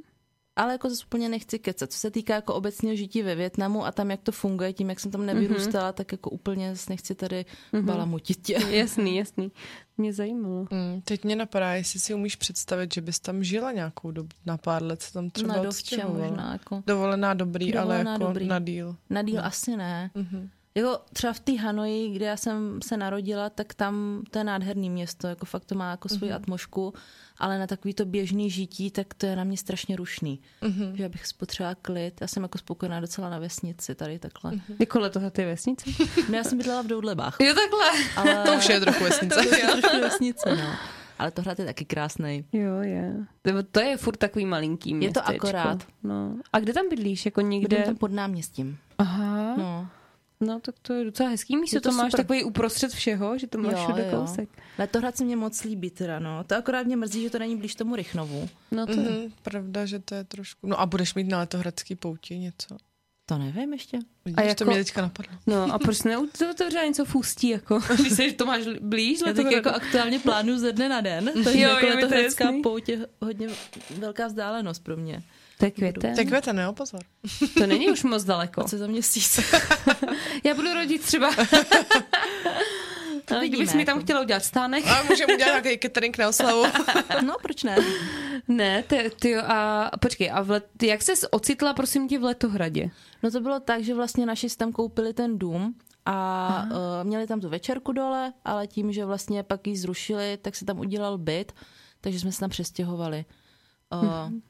ale jako zase úplně nechci kecat. Co se týká jako obecného žití ve Větnamu a tam, jak to funguje, tím, jak jsem tam nevyrůstala, mm-hmm. tak jako úplně nechci tady mm-hmm. balamutit tě. Jasný, jasný. Mě zajímalo. Mm, teď mě napadá, jestli si umíš představit, že bys tam žila nějakou dobu, na pár let se tam třeba na možná. Jako... Dovolená dobrý, Dovolená ale jako dobrý. na díl. Na díl mm. asi ne. Mm-hmm. Jako třeba v té Hanoji, kde já jsem se narodila, tak tam to je nádherný město, jako fakt to má jako svoji mm-hmm. atmošku ale na takový to běžný žití, tak to je na mě strašně rušný. Mm-hmm. Že bych spotřebovala klid. Já jsem jako spokojená docela na vesnici, tady takhle. Mm-hmm. Jako leto ty vesnice? No, já jsem bydlela v Doudlebách. Jo, takhle. Ale... To už je trochu vesnice. to je trochu vesnice, no. Ale tohle je taky krásný. Jo, je. To je furt takový malinký městečko. Je to akorát. No. A kde tam bydlíš? Jako někde? Bydlím tam pod náměstím. Aha. No. No, tak to je docela hezký místo. to, to máš super. takový uprostřed všeho, že to máš jo, všude jo. kousek. Letohrad se mě moc líbí teda, no. To akorát mě mrzí, že to není blíž tomu Rychnovu. No to mm-hmm, je. Pravda, že to je trošku... No a budeš mít na letohradský pouti něco? To nevím ještě. Vidíš, a jako, to mě teďka napadlo. No a proč ne to otevřela něco v ústí, jako, *laughs* když se to máš blíž? Já tak jako aktuálně plánu ze dne na den. To je jo, jako letohradská pouť je hodně velká vzdálenost pro mě. To je květen. To je květen, jo, pozor. To není už moc daleko. Co za měsíc. Já budu rodit třeba. *laughs* No, kdybys mi tam jako. chtěla udělat stánek. A můžeme udělat nějaký catering na oslavu. *laughs* no, proč ne? Ne, ty, ty a počkej, a v let, jak ses ocitla, prosím tě, v Letohradě? No to bylo tak, že vlastně naši tam koupili ten dům a uh, měli tam tu večerku dole, ale tím, že vlastně pak ji zrušili, tak se tam udělal byt, takže jsme se tam přestěhovali. Uh, mm-hmm.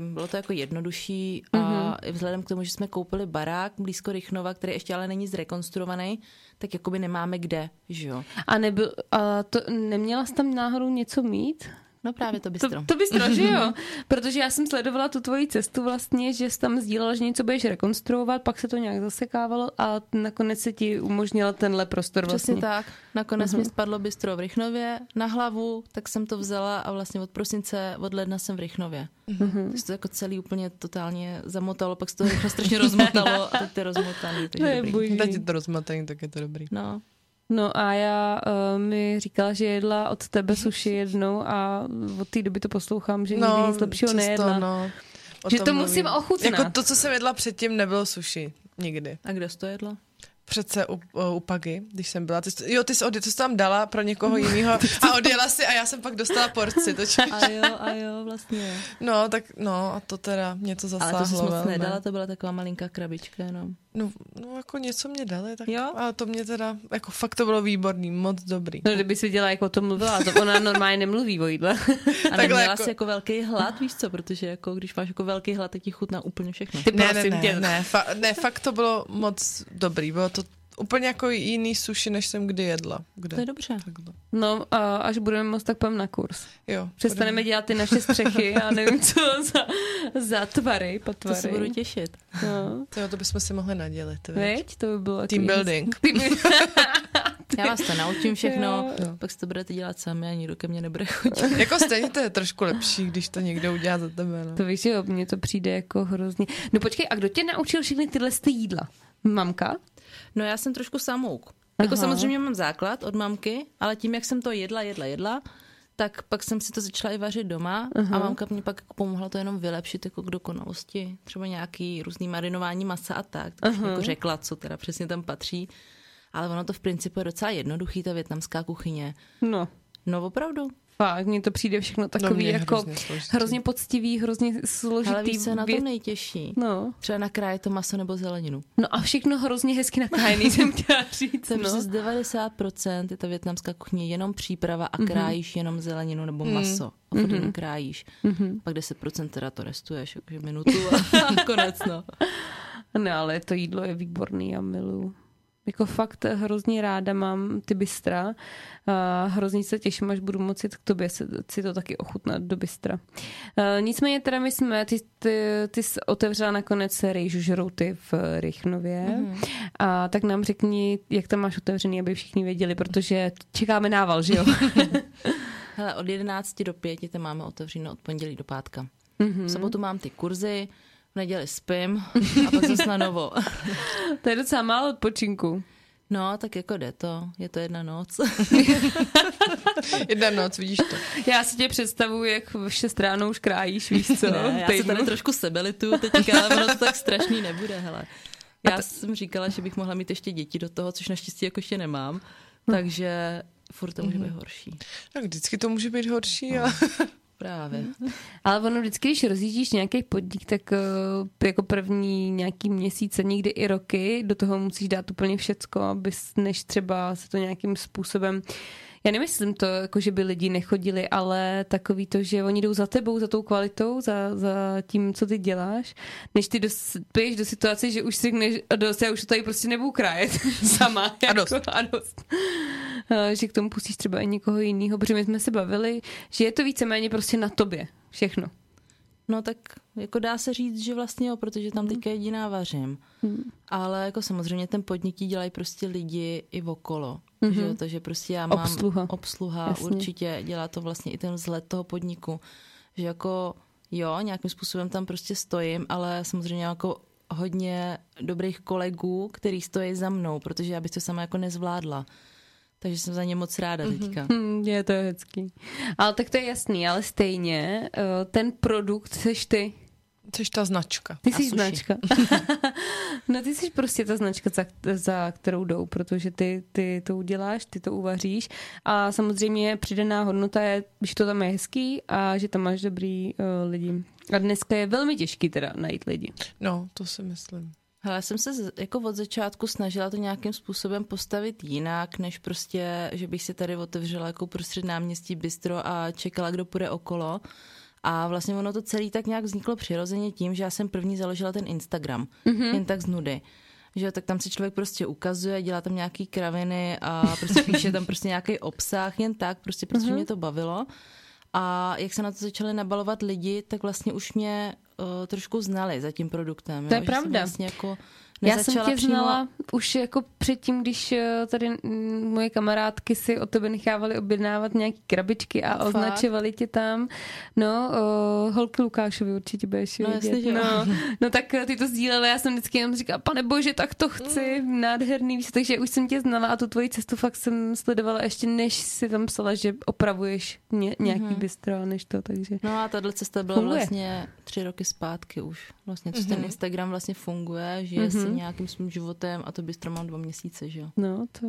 Bylo to jako jednodušší a mm-hmm. vzhledem k tomu, že jsme koupili barák blízko Rychnova, který ještě ale není zrekonstruovaný, tak jakoby nemáme kde, že jo. A, nebyl, a to, neměla jsi tam náhodou něco mít? No právě to bystro. To, to bystro, že jo? *laughs* Protože já jsem sledovala tu tvoji cestu vlastně, že jsi tam sdílela, že něco budeš rekonstruovat, pak se to nějak zasekávalo a nakonec se ti umožnila tenhle prostor vlastně. Přesně tak. Nakonec uh-huh. mi spadlo bystro v Rychnově na hlavu, tak jsem to vzala a vlastně od prosince, od ledna jsem v Rychnově. Uh-huh. Se to jako celý úplně totálně zamotalo, pak se to rychle strašně rozmotalo a teď to je rozmotaný. *laughs* To je dobrý. Teď je to rozmotaný, tak je to dobrý. No. No a já uh, mi říkala, že jedla od tebe suši jednou a od té doby to poslouchám, že no, nikdy nic lepšího často, nejedla. No, že to mluvím. musím ochutnat. Jako to, co jsem jedla předtím, nebylo suši. Nikdy. A kde jsi to jedla? Přece u, u Pagy, když jsem byla. Ty, jsi- jo, ty jsi, odje, ty jsi tam dala pro někoho jiného *laughs* a odjela si a já jsem pak dostala porci. To. A jo, a jo, vlastně. No, tak no a to teda mě to zasáhlo Ale to jsi moc velmi. nedala, to byla taková malinká krabička jenom. No, no, jako něco mě dali, tak Jo? ale to mě teda, jako fakt to bylo výborný, moc dobrý. No, kdyby si dělala, jako o tom mluvila, to ona normálně nemluví o jídle. *laughs* A Takhle neměla jako- jsi jako velký hlad, víš co, protože jako když máš jako velký hlad, tak ti chutná úplně všechno. Ty Ne, ne, prosím ne, tě. ne, fa- ne, fakt to bylo moc dobrý, bylo to úplně jako jiný sushi, než jsem kdy jedla. Kde? To je dobře. Takhle. No a až budeme moc, tak půjdeme na kurz. Jo. Přestaneme dělat ty naše střechy a nevím, co *laughs* za, za tvary, To potvary. se budu těšit. No. To, jo, to bychom si mohli nadělit. Veď? To by bylo Team takový- building. *laughs* Team *laughs* Já vás to naučím všechno, Jo. pak si to budete dělat sami a nikdo ke mně nebude chodit. jako stejně to je trošku lepší, když to někdo udělá za tebe. No. To víš, jo, mně to přijde jako hrozně. No počkej, a kdo tě naučil všechny tyhle ty jídla? Mamka? No já jsem trošku samouk. Jako Aha. samozřejmě mám základ od mamky, ale tím, jak jsem to jedla, jedla, jedla, tak pak jsem si to začala i vařit doma a mamka mě pak pomohla to jenom vylepšit jako k dokonalosti. Třeba nějaký různý marinování masa a tak. Tak jako řekla, co teda přesně tam patří. Ale ono to v principu je docela jednoduchý, ta větnamská kuchyně. No, No opravdu. Fakt, mně to přijde všechno No, takový mně jako hrozně složitý. hrozně poctivý, hrozně složitý. Ale víš, co je na tom nejtěžší? No. Třeba nakrájet to maso nebo zeleninu. no a všechno hrozně hezky nakrájený, jsem *laughs* chtěla říct. To je No. prostě z 90% je ta větnamská kuchyně jenom příprava a krájíš jenom zeleninu nebo maso. A furt jenom krájíš. Pak 10% teda to restuješ, jakože minutu a *laughs* konec, no. No ale to jídlo je výborný, já miluju. Jako fakt hrozně ráda mám ty bystra. A hrozně se těším, až budu moci k tobě se, si to taky ochutnat do bystra. A nicméně teda my jsme, ty, ty, ty jsi otevřela nakonec rejžu žrouty v Rychnově. Mm-hmm. A tak nám řekni, jak tam máš otevřený, aby všichni věděli, protože čekáme nával, že jo? *laughs* Hele, od 11 do 5 to máme otevřeno od pondělí do pátka. Mm-hmm. V sobotu mám ty kurzy, v neděli spím a pak zase na novo. *laughs* to je docela málo odpočinku. No, tak jako jde to. Je to jedna noc. *laughs* Jedna noc, vidíš to. Já si tě představuji, jak v 6 ráno už krájíš, víš co? ne, já se tady trošku sebelitu teďka, ale ono to tak strašný nebude, hele. Já jsem říkala, že bych mohla mít ještě děti do toho, což naštěstí jako ještě nemám. Takže furt to může být horší. Tak vždycky to může být horší, ale Právě. Ale ono vždycky, když rozjíždíš nějaký podnik, tak uh, jako první nějaký měsíce, někdy i roky, do toho musíš dát úplně všecko, abys, než třeba se to nějakým způsobem já nemyslím to, jako že by lidi nechodili, ale takový to, že oni jdou za tebou, za tou kvalitou, za, za tím, co ty děláš, než ty dospěješ do situace, že už si řekneš, a dost, já už to tady prostě nebudu krájet *laughs* sama. A dost. Jako, a dost. A že k tomu pustíš třeba i někoho jiného, protože my jsme se bavili, že je to víceméně prostě na tobě všechno. No tak jako dá se říct, že vlastně jo, protože tam teďka jediná vařím. Ale jako samozřejmě ten podnik dělají prostě lidi i okolo. Že jo? Takže prostě já mám Obsluha. obsluha Jasně. určitě dělá to vlastně i ten vzhled toho podniku. Že jako jo, nějakým způsobem tam prostě stojím, ale samozřejmě jako hodně dobrých kolegů, který stojí za mnou, protože já bych to sama jako nezvládla. Takže jsem za ně moc ráda teďka. Hm, *laughs* je to hezký. Ale tak to je jasný, ale stejně eh, ten produkt seš ty. Což ta značka. Ty jsi značka. *laughs* no ty jsi prostě ta značka, za, za kterou jdou, protože ty, ty to uděláš, ty to uvaříš a samozřejmě přidaná hodnota je, že to tam je hezký a že tam máš dobrý uh, lidi. A dneska je velmi těžký teda najít lidi. No, to si myslím. Hele, já jsem se z- jako od začátku snažila to nějakým způsobem postavit jinak, než prostě, že bych si tady otevřela jako prostřed náměstí bistro a čekala, kdo půjde okolo. A vlastně ono to celé tak nějak vzniklo přirozeně tím, že já jsem první založila ten Instagram, mm-hmm. jen tak z nudy. Že tak tam si člověk prostě ukazuje, dělá tam nějaký kraviny a prostě píše tam prostě nějaký obsah, jen tak, prostě protože mm-hmm. mě to bavilo. A jak se na to začali nabalovat lidi, tak vlastně už mě uh, trošku znali za tím produktem. To je jo, že jsem pravda. Vlastně jako Já jsem tě přímo- znala už jako předtím, když eh, tady mm, moje kamarádky si o tebe nechávaly objednávat nějaký krabičky a Fakt? označovali tě tam. No, o, holky Lukášovi určitě budeš No, vidět. jasně, že no, no, tak eh, ty to sdílely, já jsem vždycky jenom říkala, pane bože, tak to chci, Mm. nádherný, víš, takže už jsem tě znala a tu tvoji cestu fakt jsem sledovala ještě než si tam psala, že opravuješ ně, nějaký mm-hmm. bistro než to, takže... No a tahle cesta byla Funguje. vlastně tři roky zpátky už. Vlastně, co mm-hmm. ten Instagram vlastně funguje, žije mm-hmm. Si nějakým svým životem a to bystro mám dva měsíce, že jo. No, to...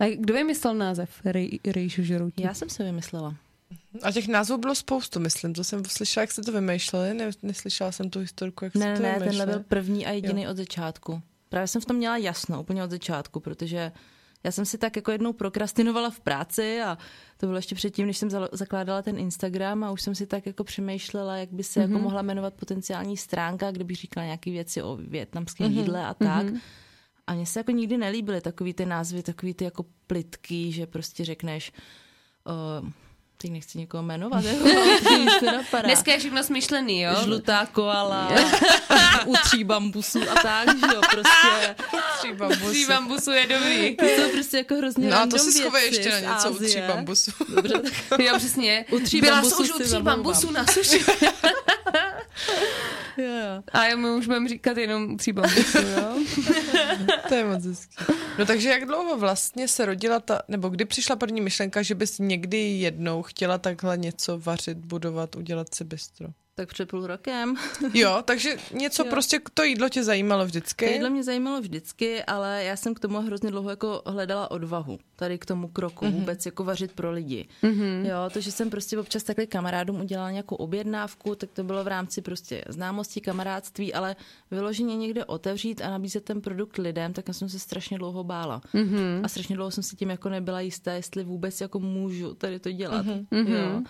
A kdo vymyslel název Rej, Rejžu žroutí? Já jsem se vymyslela. A těch názvů bylo spoustu, myslím. To jsem slyšela, jak jste to vymýšleli. Ne, neslyšela jsem tu historku, jak Ne, jste to ne, vymýšleli. tenhle byl první a jediný od začátku. Právě jsem v tom měla jasno, úplně od začátku, protože já jsem si tak jako jednou prokrastinovala v práci a to bylo ještě předtím, než jsem zakládala ten Instagram a už jsem si tak jako přemýšlela, jak by se mm-hmm. jako mohla jmenovat potenciální stránka, kde bych říkala nějaké věci o větnamském mm-hmm. jídle a tak. Mm-hmm. A mně se jako nikdy nelíbily takový ty názvy, takový ty jako plitký, že prostě řekneš... Uh, teď nechci někoho jmenovat, *laughs* jako. Dneska je všechno smyšlený, jo? Žlutá koala, *laughs* u tří bambusů a tak, že jo, prostě. Tří bambusy. Tří bambusu je dobrý. To jsou prostě jako hrozně No a to si schovej ještě na něco u tří Asie. bambusu. Dobře, tak Jo, přesně. U tří Byla bambusů jsem už u tří bambusů na *laughs* suši. Jo. A my už budeme říkat jenom tří bambusů, jo? *laughs* To je moc hezký. No takže jak dlouho vlastně se rodila ta, nebo kdy přišla první myšlenka, že bys někdy jednou chtěla takhle něco vařit, budovat, udělat si bistro? Tak před půl rokem. *laughs* Jo, takže něco Jo. prostě, to jídlo tě zajímalo vždycky? To jídlo mě zajímalo vždycky, ale já jsem k tomu hrozně dlouho jako hledala odvahu tady k tomu kroku, mm-hmm. vůbec jako vařit pro lidi. Mm-hmm. Jo, to, že jsem prostě občas takhle kamarádům udělala nějakou objednávku, tak to bylo v rámci prostě známosti, kamarádství, ale vyloženě někde otevřít a nabízet ten produkt lidem, tak já jsem se strašně dlouho bála. Mm-hmm. A strašně dlouho jsem si tím jako nebyla jistá, jestli vůbec jako můžu tady to dělat. Mm-hmm. Jo.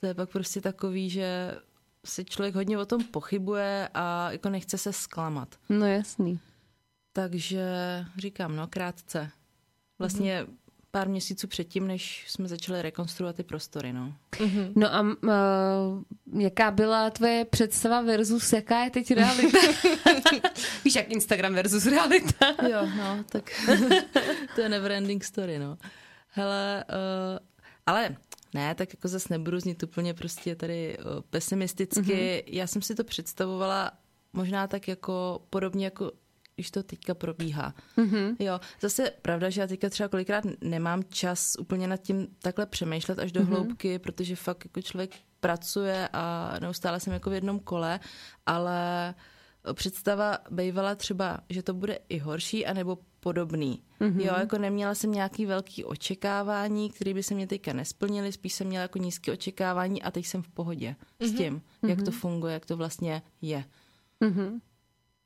To je pak prostě takový, že si člověk hodně o tom pochybuje a jako nechce se zklamat. No jasný. Takže říkám, no krátce. Vlastně pár měsíců předtím, než jsme začali rekonstruovat ty prostory, no. No a uh, jaká byla tvoje představa versus jaká je teď realita? *laughs* Víš, jak Instagram versus realita? Jo, no, tak *laughs* to je never ending story, no. Hele, uh, ale ne, tak jako zase nebudu znít úplně prostě tady uh, pesimisticky. Mm-hmm. Já jsem si to představovala možná tak jako podobně jako když to teďka probíhá. Mm-hmm. Jo, zase pravda, že já teďka třeba kolikrát nemám čas úplně nad tím takhle přemýšlet až do mm-hmm. hloubky, protože fakt jako člověk pracuje a neustále jsem jako v jednom kole, ale představa bývala třeba, že to bude i horší, anebo podobný. Mm-hmm. Jo, jako neměla jsem nějaký velký očekávání, které by se mě teďka nesplnily, spíš jsem měla jako nízké očekávání a teď jsem v pohodě mm-hmm. s tím, jak to funguje, jak to vlastně je. Mhm.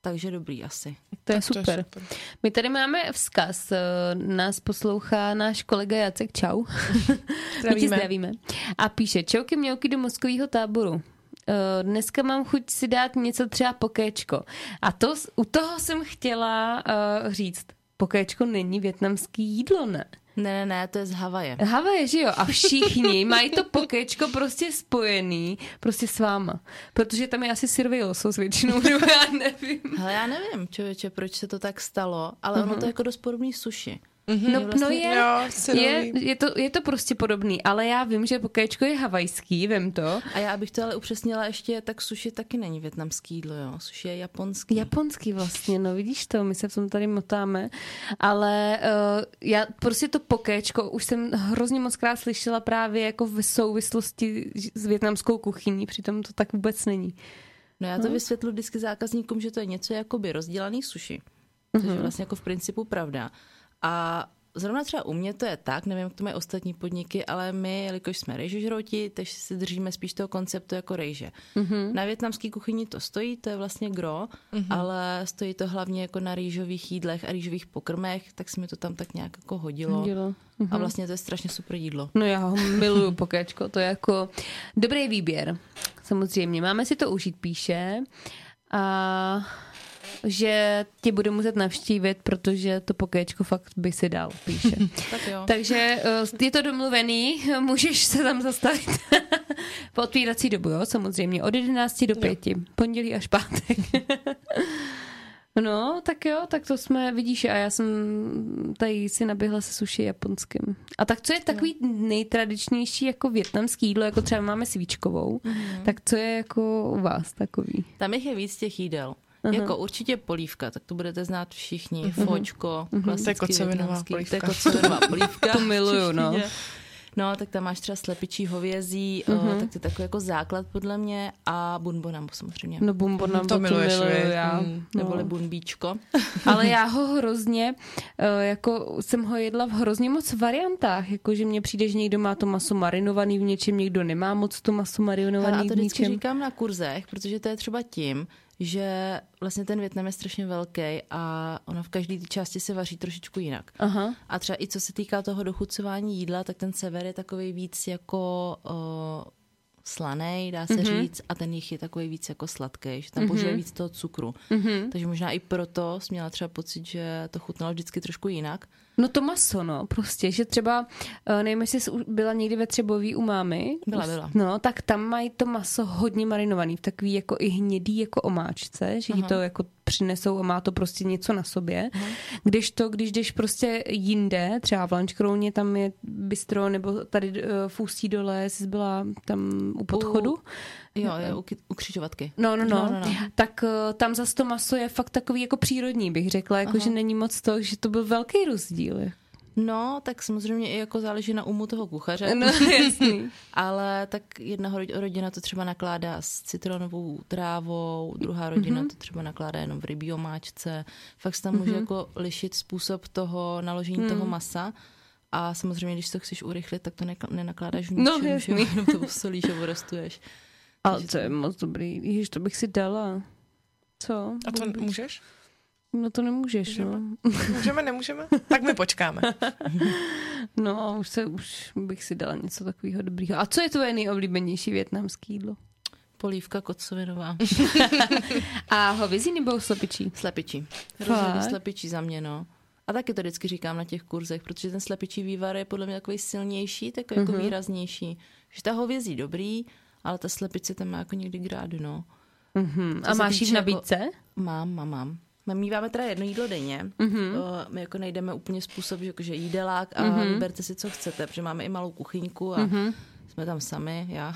Takže dobrý asi. To je Tak to je super. super. My tady máme vzkaz. eh, Nás poslouchá náš kolega Jacek Čau. *laughs* My tě Zdravíme. zdravíme. A píše, čauky mělky do mozkového táboru. Eh, Dneska mám chuť si dát něco třeba pokéčko. A to, u toho jsem chtěla uh, říct, pokéčko není větnamský jídlo, ne? Ne, ne, ne, to je z Havaje. Havaje, že jo? A všichni *laughs* mají to pokéčko prostě spojený prostě s váma. Protože tam je asi syrový losos většinou, *laughs* nebo já nevím. Ale já nevím, člověče, proč se to tak stalo, ale ono to je jako dost podobný suši. No, no je, Jo, je, je, to, je to prostě podobný, ale já vím, že pokéčko je havajský, vím to. A já bych to ale upřesnila ještě, tak suši taky není větnamský jídlo, jo. Suši je japonský. Japonský vlastně, no vidíš to, my se v tom tady motáme, ale uh, já prostě to pokéčko už jsem hrozně moc krát slyšela právě jako v souvislosti s větnamskou kuchyní, přitom to tak vůbec není. No já to vysvětlu vždycky zákazníkům, že to je něco jakoby rozdělaný suši, což je vlastně jako v principu pravda. A zrovna třeba u mě to je tak, nevím, jak to mají ostatní podniky, ale my, jelikož jsme rejžožrouti, takže si držíme spíš toho konceptu jako rejže. Mm-hmm. Na větnamské kuchyni to stojí, to je vlastně gro, mm-hmm. ale stojí to hlavně jako na rýžových jídlech a rýžových pokrmech, tak se mi to tam tak nějak jako hodilo. Hodilo. A vlastně to je strašně super jídlo. No já ho miluju pokéčko, to je jako dobrý výběr. Samozřejmě, máme si to užít, píše. A že tě budu muset navštívit, protože to pokéčko fakt by si dal, píše. *laughs* Tak jo. Takže eh, je to domluvený, můžeš se tam zastavit *laughs* po otvírací dobu, jo, samozřejmě, od 11 do 5, pondělí až pátek. *laughs* No, tak jo, tak to jsme, vidíš, a já jsem tady si naběhla se suši japonským. A tak co je takový nejtradičnější jako větnamský jídlo, jako třeba máme svíčkovou, mm. tak co je jako u vás takový? Tam jich je víc těch jídel. Uh-huh. Jako určitě polívka, tak to budete znát všichni. Uh-huh. Fočko, uh-huh. klasický To je kocovinová větnamský. polívka. To je kocovinová *laughs* polívka. To miluju, no. No, tak tam máš třeba slepičí hovězí, mm-hmm. o, tak to je takový jako základ podle mě a bunbonambo samozřejmě. No bumbonambo To to, miluješ, miluju já. Mm. No. Neboli bunbíčko. *laughs* Ale já ho hrozně, eh, jako jsem ho jedla v hrozně moc variantách, jako že mně přijde, že někdo má to maso marinovaný v něčem, někdo nemá moc to maso Hele, marinovaný a to v vždycky něčem. říkám na kurzech, protože to je třeba tím, že vlastně ten Větnam je strašně velký a ono v každé té části se vaří trošičku jinak. Aha. A třeba i co se týká toho dochucování jídla, tak ten sever je takový víc jako uh, slanej, dá se Mhm. mm-hmm. říct, a ten jich je takový víc jako sladký, že tam mm-hmm. používají víc toho cukru. Mhm. Mm-hmm. Takže možná i proto jsi měla třeba pocit, že to chutnalo vždycky trošku jinak. No to maso, no, prostě, že třeba, eh, nevím, jestli jsi byla někdy ve Třebový u mámy. Byla, byla. No, tak tam mají to maso hodně marinovaný, v takový jako i hnědý jako omáčce, že ti to jako přinesou a má to prostě něco na sobě. Když to, když jdeš prostě jinde, třeba v Lančkrouně, tam je bistro, nebo tady uh, v Ústí dole, jsi byla tam u podchodu. U, jo, je u, ky- u křižovatky. No, no, no, No, no, no. Tak uh, tam zase to maso je fakt takový jako přírodní, bych řekla, jako že není moc to, že to byl velký rozdíl. No, tak samozřejmě i jako záleží na umu toho kuchaře. No, *laughs* jasný. Ale tak jedna ro- rodina to třeba nakládá s citronovou trávou, druhá rodina Mhm. to třeba nakládá jenom v rybí omáčce. Fakt se tam může jako lišit způsob toho naložení Hmm. toho masa. A samozřejmě, když to chceš urychlit, tak to nekla- nenakládáš v No, ničem, že jasný. jenom to usolíš a orostuješ. Ale to je moc dobrý. Ježiš, to bych si dala. Co? A to můžeš? No to nemůžeš, no. Můžeme, nemůžeme? Tak my počkáme. *laughs* No, už, se, už bych si dala něco takového dobrýho. A co je tvoje nejoblíbenější větnamské jídlo? Polívka kocovinová. *laughs* A hovězí nebo slepičí? Slepičí. Rozhodně slepičí za mě, no. A taky to vždycky říkám na těch kurzech, protože ten slepičí vývar je podle mě takový silnější, takový jako výraznější. Že ta hovězí dobrý, ale ta slepice tam má jako někdy grádu, no. Mhm. Co A máš jí v jako- nabídce? Mám, mám, mám. My míváme teda jedno jídlo denně. Mm-hmm. My jako najdeme úplně způsob, že, jako, že jídelák a mm-hmm. vyberte si, co chcete, protože máme i malou kuchyňku a mm-hmm. jsme tam sami, já.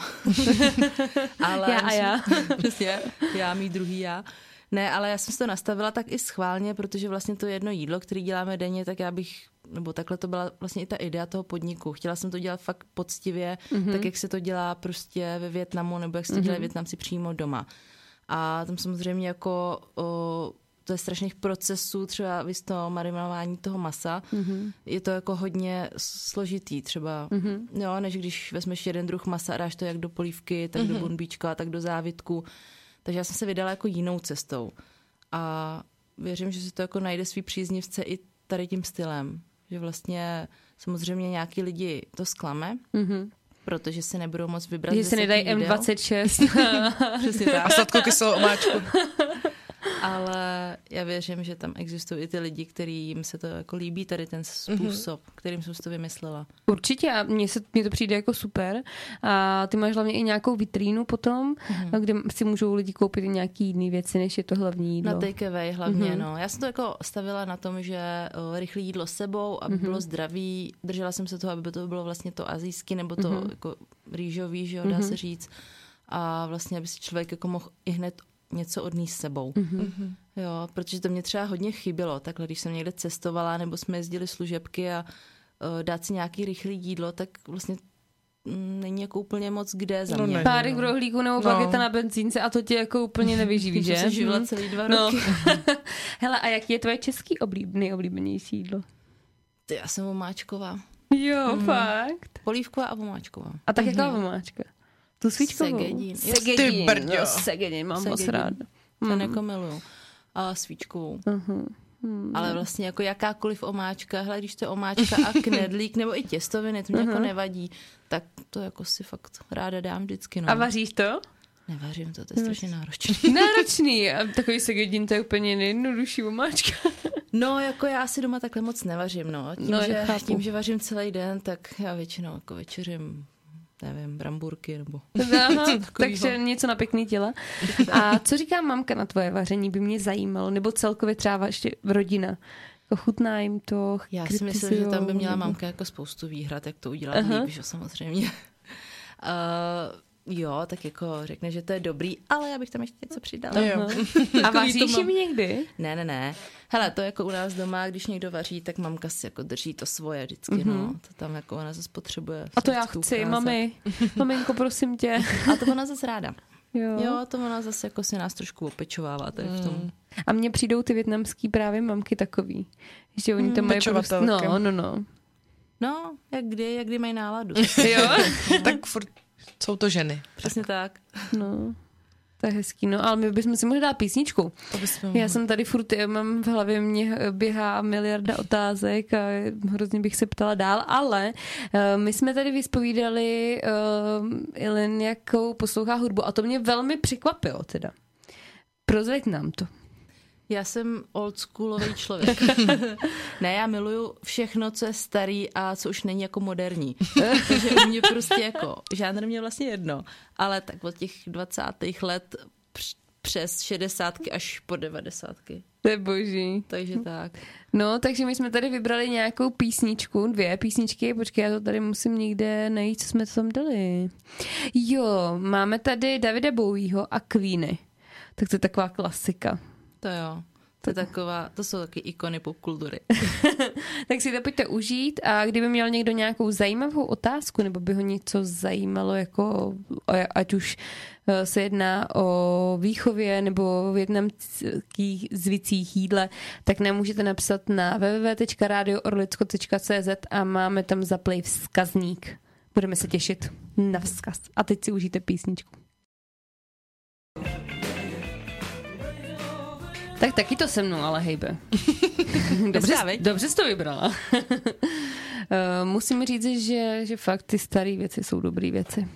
*laughs* ale Já a já. *laughs* Přesně, já, mý druhý já. Ne, ale já jsem si to nastavila tak i schválně, protože vlastně to jedno jídlo, které děláme denně, tak já bych, nebo takhle to byla vlastně i ta idea toho podniku. Chtěla jsem to dělat fakt poctivě, mm-hmm. tak jak se to dělá prostě ve Větnamu, nebo jak se to dělají Větnamci přímo doma. A tam samozřejmě jako o, to je strašných procesů, třeba vy to marinování toho masa, mm-hmm. je to jako hodně složitý třeba, mm-hmm. jo, než když vezmeš jeden druh masa a dáš to jak do polívky, tak mm-hmm. do bunbíčka, tak do závitku. Takže já jsem se vydala jako jinou cestou. A věřím, že si to jako najde svý příznivce i tady tím stylem. Že vlastně samozřejmě nějaký lidi to sklame, mm-hmm. protože si nebudou moc vybrat Že si nedají setí jídel. M26. Přesně tak. A sladkou kyselou omáčku. *laughs* Ale já věřím, že tam existují i ty lidi, kterým se to jako líbí, tady ten způsob, mm-hmm. kterým jsem si to vymyslela. Určitě a mně, se, mně to přijde jako super. A ty máš hlavně i nějakou vitrínu potom, mm-hmm. kde si můžou lidi koupit i nějaký jiný věci, než je to hlavní jídlo. Na takeaway hlavně, mm-hmm. no. Já jsem to jako stavila na tom, že rychlé jídlo s sebou, aby mm-hmm. bylo zdravý. Držela jsem se toho, aby to bylo vlastně to azijský, nebo to mm-hmm. jako rýžový, že jo, dá mm-hmm. se říct. A vlastně, aby si člověk jako mohl i hned něco odníst s sebou. Mm-hmm. Jo, protože to mě třeba hodně chybělo, takhle, když jsem někde cestovala, nebo jsme jezdili služebky a uh, dát si nějaký rychlý jídlo, tak vlastně mm, není jako úplně moc kde za No mě. není. Párek v rohlíku nebo No. bageta na benzínce a to tě jako úplně nevyživí, *laughs* že? Že? se živila Hm. celý dva No. roky. *laughs* Hele, a jaký je tvoje český oblíb, nejoblíbenější jídlo? Ty, já jsem omáčková. Jo, mm. fakt. Polívková a omáčková. A tak jaká vomáčka? Tu svíčkovou? Segedin. Segedin. Ty brďo. No, segedin, mám moc ráda. Ten jako miluju. A svíčkovou. Uh-huh. Ale vlastně jako jakákoliv omáčka, hele, když to je omáčka a *laughs* knedlík, nebo i těstoviny, to mě jako nevadí, tak to jako si fakt ráda dám vždycky. No. A vaříš to? Nevařím to, to je strašně náročné. *laughs* Náročný. A takový segedin, to je úplně nejjednodušší omáčka. *laughs* No, jako já si doma takhle moc nevařím, no. Tím, No, no, že, chápu. tím že vařím celý den, tak já většinou jako večeřím, nevím, bramburky nebo... *laughs* Aha, takovýho. takže něco na pěkný těla. A co říká mamka na tvoje vaření, by mě zajímalo, nebo celkově třeba vaše rodina. Jako chutná jim to, Já si myslím, že tam by měla mamka jako spoustu výhrad, jak to udělat Aha. líp, že samozřejmě. Uh, *laughs* Jo, tak jako řekne, že to je dobrý, ale já bych tam ještě něco přidala. Jo. *laughs* A vaříš jim někdy? Ne, ne, ne. Hele, to jako u nás doma, když někdo vaří, tak mamka si jako drží to svoje vždycky, mm-hmm. no. To tam jako ona zase potřebuje. A to já chci, ukázat. mami. *laughs* Maminko, prosím tě. A to ona zase ráda. Jo. Jo, to ona zase jako si nás trošku opečovává tady v tom. A mně přijdou ty větnamský právě mamky takový. Že oni to mají prostě... No, no, no. No, jak kdy, jak kdy mají náladu. Jo? *laughs* tak furt jsou to ženy. Přesně tak. No. To je hezký, no, ale my bychom si mohli dát písničku. To bychom Já jsem tady furt, já mám v hlavě, mě běhá miliarda otázek a hrozně bych se ptala dál, ale uh, my jsme tady vyspovídali uh, Ilin, jakou poslouchá hudbu a to mě velmi překvapilo teda. Prozveď nám to. Já jsem oldschoolový člověk. *laughs* ne, já miluju všechno, co je starý a co už není jako moderní. Takže u mě prostě jako, žánr mě vlastně jedno, ale tak od těch 20. let př- přes 60 až po 90. To je boží. Takže tak. No, takže my jsme tady vybrali nějakou písničku, dvě písničky, počkej, já to tady musím někde najít, co jsme tam dali. Jo, máme tady Davida Bowieho a Queeny. Tak to je taková klasika. To jo. To, je taková, to jsou taky ikony popkultury. *laughs* Tak si to pojďte užít a kdyby měl někdo nějakou zajímavou otázku, nebo by ho něco zajímalo, jako ať už eh, se jedná o výchově nebo o větnamských zvicích jídle, tak nám můžete napsat na www.radioorlicko.cz a máme tam zaplay vzkazník. Budeme se těšit na vzkaz. A teď si užijte písničku. Tak taky to se mnou, ale hejbe. *laughs* dobře, viď? dobře jsi to vybrala. *laughs* Eh, Musím říct, že, že fakt ty staré věci jsou dobré věci.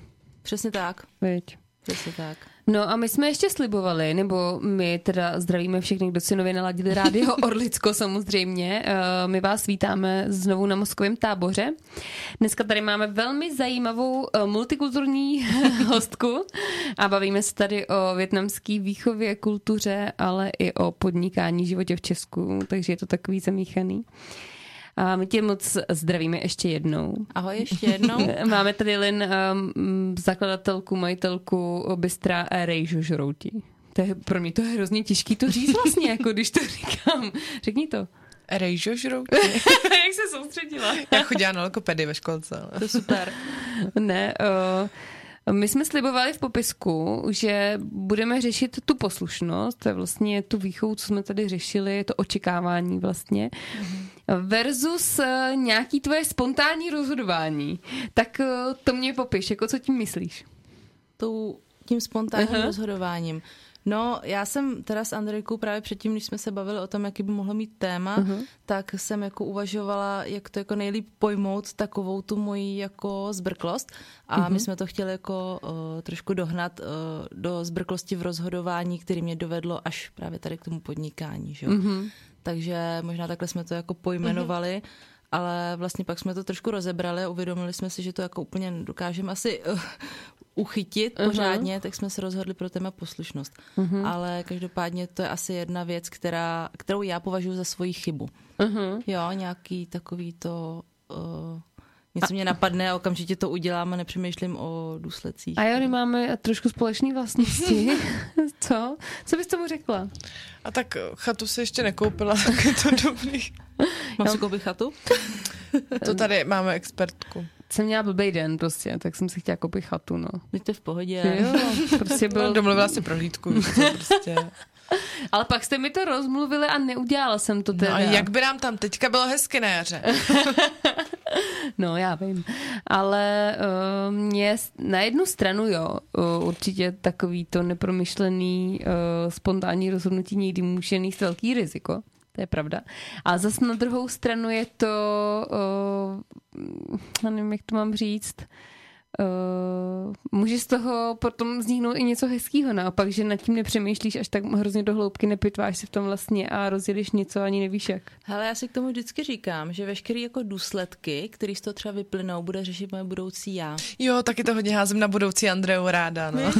Přesně tak. Viď? Přesně tak. No a my jsme ještě slibovali, nebo my teda zdravíme všechny, kdo si nově naladili rádio *laughs* Orlicko samozřejmě. Eh, My vás vítáme znovu na Moskovém táboře. Dneska tady máme velmi zajímavou eh, multikulturní *laughs* hostku a bavíme se tady o větnamské výchově, kultuře, ale i o podnikání životě v Česku, takže je to takový zamíchaný. A my tě moc zdravíme ještě jednou. Ahoj ještě jednou. *laughs* Máme tady Lin, um, zakladatelku, majitelku bystra Rejžo Žroutí. To je, pro mě to je hrozně těžký to říct vlastně, jako když to říkám. Řekni to. Rejžo žrou. *laughs* Jak se soustředila? Já chodila na logopedii ve školce. Ale. To je super. Ne, uh, my jsme slibovali v popisku, že budeme řešit tu poslušnost, to je vlastně tu výchovu, co jsme tady řešili, to očekávání vlastně, versus uh, nějaký tvoje spontánní rozhodování. Tak uh, to mě popiš, jako co tím myslíš? Tou, tím spontánním Aha. rozhodováním. No, já jsem teda s Andrejkou právě předtím, když jsme se bavili o tom, jaký by mohlo mít téma, Mhm. uh-huh. tak jsem jako uvažovala, jak to jako nejlíp pojmout takovou tu moji jako zbrklost. A Mhm. uh-huh. my jsme to chtěli jako uh, trošku dohnat uh, do zbrklosti v rozhodování, který mě dovedlo až právě tady k tomu podnikání, že. Mhm. Uh-huh. Takže možná takhle jsme to jako pojmenovali. Uh-huh ale vlastně pak jsme to trošku rozebrali a uvědomili jsme si, že to jako úplně dokážeme asi uh, uchytit uh-huh. pořádně, tak jsme se rozhodli pro téma poslušnost. Uh-huh. Ale každopádně to je asi jedna věc, která, kterou já považuji za svoji chybu. Uh-huh. Jo, nějaký takový to... Uh, něco mě napadne a okamžitě to udělám a nepřemýšlím o důsledcích. A jo, my máme trošku společné vlastnosti. *laughs* Co? Co bys tomu řekla? A tak eh, chatu si ještě nekoupila, *laughs* tak je to dobrý. Mám si koupit chatu? To tady máme expertku. Jsem měla blbej den prostě, tak jsem si chtěla koupit chatu, no. Je v pohodě. Jo, prostě Byl... *laughs* byl... Domluvila si prohlídku. Prostě. *laughs* Ale pak jste mi to rozmluvili a neudělala jsem to No teda. a jak by nám tam teďka bylo hezky na jaře? *laughs* No, já vím. Ale uh, mě na jednu stranu, jo, uh, určitě takový to nepromyšlený uh, spontánní rozhodnutí někdy může nést velký riziko. To je pravda. A zase na druhou stranu je to, uh, já nevím, jak to mám říct, Uh, může z toho potom vzniknout i něco hezkého naopak, že nad tím nepřemýšlíš až tak hrozně do hloubky, nepitváš si v tom vlastně a rozjedeš něco ani nevíš jak. Hele, já si k tomu vždycky říkám, že veškeré jako důsledky, které z toho třeba vyplynou, bude řešit moje budoucí já. Jo, taky to hodně házím na budoucí Andreu ráda, no. *laughs* *laughs*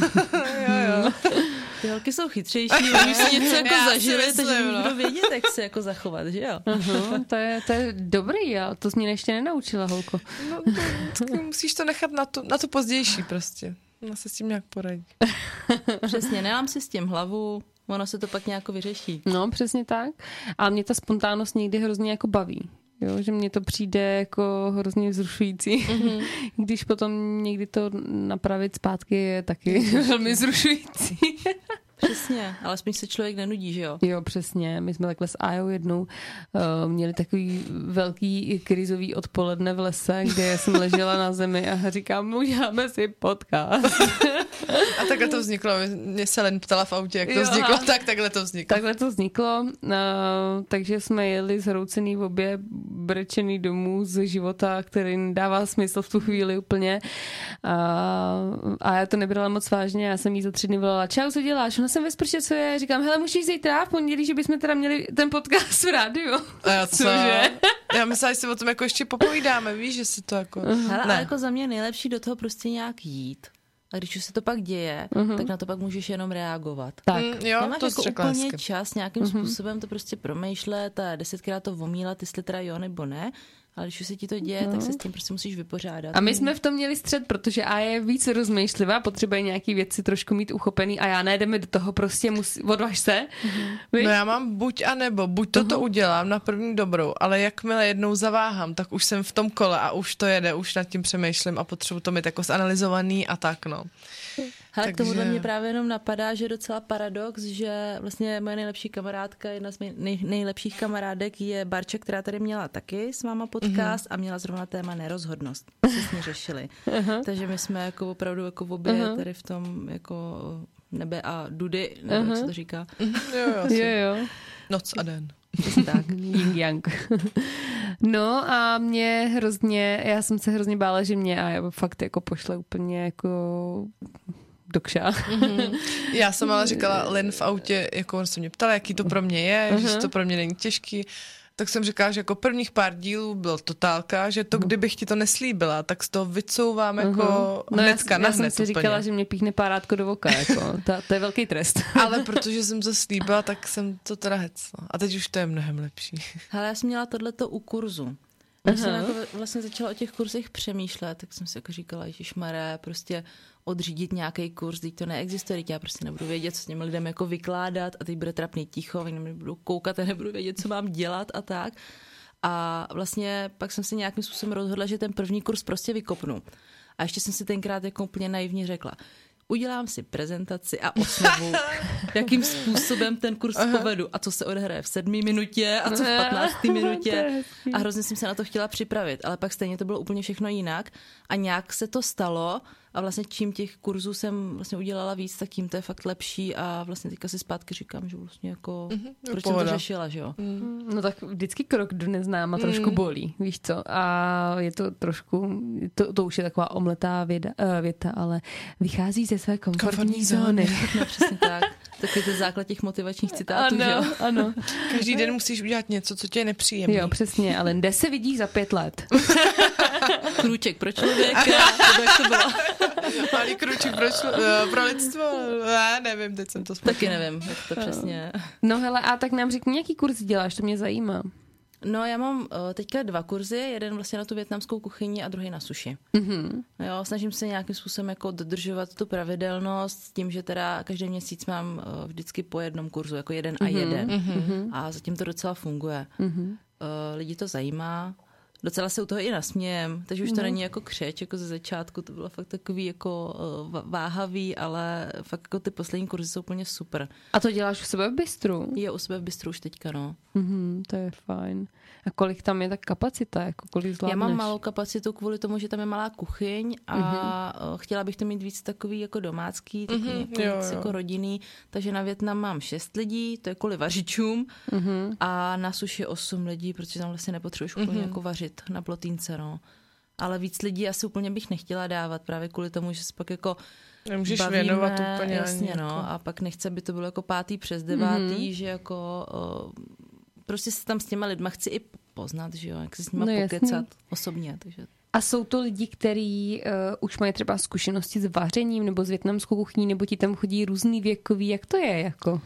jo, jo. *laughs* Ty holky jsou chytřejší, *laughs* oni si něco jako Já zažili, takže myslím, no. vědět, jak se jako zachovat, že jo? Aha, to, je, to je dobrý, ale to jsi mě ještě nenaučila, holko. No, tak musíš to nechat na tu, na tu pozdější prostě. No se s tím nějak poradí. *laughs* Přesně, nelám si s tím hlavu, ono se to pak nějak vyřeší. No, přesně tak. A mě ta spontánnost někdy hrozně jako baví. Jo, že mně to přijde jako hrozně vzrušující. Mm-hmm. *laughs* Když potom někdy to napravit zpátky je taky *laughs* velmi zrušující. Přesně, ale spíš se člověk nenudí, že jo? Jo, přesně. My jsme takhle s Ajou jednou uh, měli takový velký krizový odpoledne v lese, kde jsem ležela na zemi a říkám, uděláme si podcast. a takhle to vzniklo. Mě se len ptala v autě, jak to jo, vzniklo, tak takhle to vzniklo. Takhle to vzniklo, uh, takže jsme jeli zhroucený v obě, brečený domů z života, který nedává smysl v tu chvíli úplně. Uh, a já to nebrala moc vážně, já jsem jí za tři dny volala, čau, co děláš? Ona jsem ve sprše, co je? Říkám, hele, můžeš zítra v pondělí, že bychom teda měli ten podcast v rádiu. A já co? Cože? Já myslím, že si o tom jako ještě popovídáme, víš, že si to jako... Uh-huh. Hele, ale jako za mě nejlepší do toho prostě nějak jít. A když už se to pak děje, uh-huh. tak na to pak můžeš jenom reagovat. Tak. Mm, jo, Nemáš to jako úplně hezky. čas nějakým uh-huh. způsobem to prostě promýšlet a desetkrát to omílat, jestli teda jo nebo ne. Ale když už se ti to děje, no. tak se s tím prostě musíš vypořádat. A my jsme v tom měli střed, protože A je víc rozmýšlivá, potřebuje nějaký věci trošku mít uchopený a já najdeme do toho prostě musí, odvaž se. Mm-hmm. No já mám buď a nebo, buď toto uh-huh. udělám na první dobrou, ale jakmile jednou zaváhám, tak už jsem v tom kole a už to jede, už nad tím přemýšlím a potřebuji to mít jako zanalizovaný a tak no. Hele, Takže... k tomuhle mě právě jenom napadá, že docela paradox, že vlastně moje nejlepší kamarádka, jedna z nej, nejlepších kamarádek je Barča, která tady měla taky s váma podcast mm-hmm. a měla zrovna téma nerozhodnost. Ní řešili. *laughs* uh-huh. Takže my jsme jako opravdu jako v obě uh-huh. tady v tom jako nebe a dudy, nebo uh-huh. jak se to říká. *laughs* jo, jo, *laughs* jo, jo. Noc a den. tak, yin yang. No a mě hrozně, já jsem se hrozně bála, že mě a fakt jako pošle úplně jako do kša. Mm-hmm. Já jsem ale říkala Len v autě, jako on se mě ptal, jaký to pro mě je, uh-huh. že to pro mě není těžký tak jsem říkala, že jako prvních pár dílů byl totálka, že to, kdybych ti to neslíbila, tak z toho vycouvám jako uh-huh. no hnedka já, na já jsem si úplně. říkala, že mě píchne párátko do voka, jako. to, to je velký trest. *laughs* Ale protože jsem to slíbila, tak jsem to teda hecla. A teď už to je mnohem lepší. Ale já jsem měla tohleto u kurzu. Když jsem jako vlastně začala o těch kurzech přemýšlet, tak jsem si jako říkala, že šmaré, prostě odřídit nějaký kurz, teď to neexistuje, teď já prostě nebudu vědět, co s těmi lidem jako vykládat a teď bude trapný ticho, oni nebudu koukat a nebudu vědět, co mám dělat a tak. A vlastně pak jsem si nějakým způsobem rozhodla, že ten první kurz prostě vykopnu. A ještě jsem si tenkrát jako úplně naivně řekla, udělám si prezentaci a osnovu, *laughs* jakým způsobem ten kurz Aha. povedu a co se odehraje v sedmý minutě a co v patnáctý minutě. A hrozně jsem se na to chtěla připravit, ale pak stejně to bylo úplně všechno jinak a nějak se to stalo a vlastně čím těch kurzů jsem vlastně udělala víc, tak tím to je fakt lepší a vlastně teďka si zpátky říkám, že vlastně jako, mm-hmm, proč pohoda. jsem to řešila, že jo? Mm. No tak vždycky krok do neznáma trošku mm. bolí, víš co? A je to trošku, to, to už je taková omletá věda, uh, věta, ale vychází ze své komfortní, zóny. *laughs* no přesně tak. Takový to základ těch motivačních citátů, ano, že jo? Ano. *laughs* Každý den musíš udělat něco, co tě je nepříjemné. Jo, přesně, ale kde se vidíš za pět let? *laughs* Krůček pro člověka, nebo *laughs* jak to bylo? Malý krůček pro, uh, pro lidstvo? Já nevím, teď jsem to spokojil. Taky nevím, jak to přesně. No hele, a tak nám řekni, jaký kurz děláš, to mě zajímá. No já mám uh, teďka dva kurzy, jeden vlastně na tu větnamskou kuchyni a druhý na suši. Mm-hmm. Jo, snažím se nějakým způsobem jako dodržovat tu pravidelnost s tím, že teda každý měsíc mám uh, vždycky po jednom kurzu, jako jeden mm-hmm. a jeden. Mm-hmm. A zatím to docela funguje. Mm-hmm. Uh, lidi to zajímá, docela se u toho i nasmějem, takže už to mm. není jako křeč, jako ze začátku, to bylo fakt takový jako uh, váhavý, ale fakt jako ty poslední kurzy jsou úplně super. A to děláš u sebe v bistru? Je u sebe v bistru už teďka, no. Mm-hmm, to je fajn. A kolik tam je ta kapacita, jako kolik zvládneš? Já mám malou kapacitu kvůli tomu, že tam je malá kuchyň a mm-hmm. chtěla bych to mít víc takový jako domácký, takový mm-hmm, jako, jo, víc jo. jako rodinný, takže na Větnam mám šest lidí, to je kvůli vařičům mm-hmm. a na suši osm lidí, protože tam vlastně nepotřebuješ úplně mm-hmm. jako vařit na plotínce, no. Ale víc lidí asi úplně bych nechtěla dávat právě kvůli tomu, že se pak jako Nemůžeš bavíme, věnovat úplně jasně, no, jako... a pak nechce, aby to bylo jako pátý přes devátý, mm-hmm. že jako prostě se tam s těma lidma chci i poznat, že jo, jak se s nimi no, pokecat jasný. osobně. Takže... A jsou to lidi, kteří uh, už mají třeba zkušenosti s vařením nebo s větnamskou kuchyní, nebo ti tam chodí různý věkový, jak to je jako?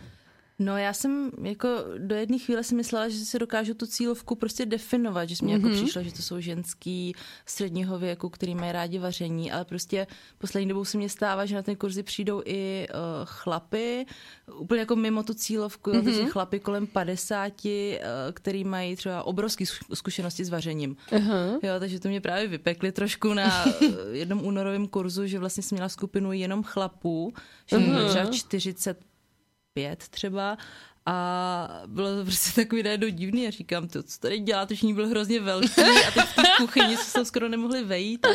No já jsem jako do jedné chvíle si myslela, že si dokážu tu cílovku prostě definovat, že mi mm-hmm. jako Mhm. přišlo, že to jsou ženský středního věku, který mají rádi vaření, ale prostě poslední dobou se mě stává, že na ten kurzy přijdou i uh, chlapy, úplně jako mimo tu cílovku, mm-hmm. takže chlapy kolem 50, uh, který mají třeba obrovské zkušenosti s vařením. Uh-huh. Jo, takže to mě právě vypekli trošku na *laughs* eh, jednom únorovém kurzu, že vlastně jsem měla skupinu jenom chlapů, že uh-huh. třeba 45 třeba a bylo to prostě takový najednou divný a říkám, to, co tady dělá, to všichni byl hrozně velký a teď v té kuchyni se tam skoro nemohli vejít a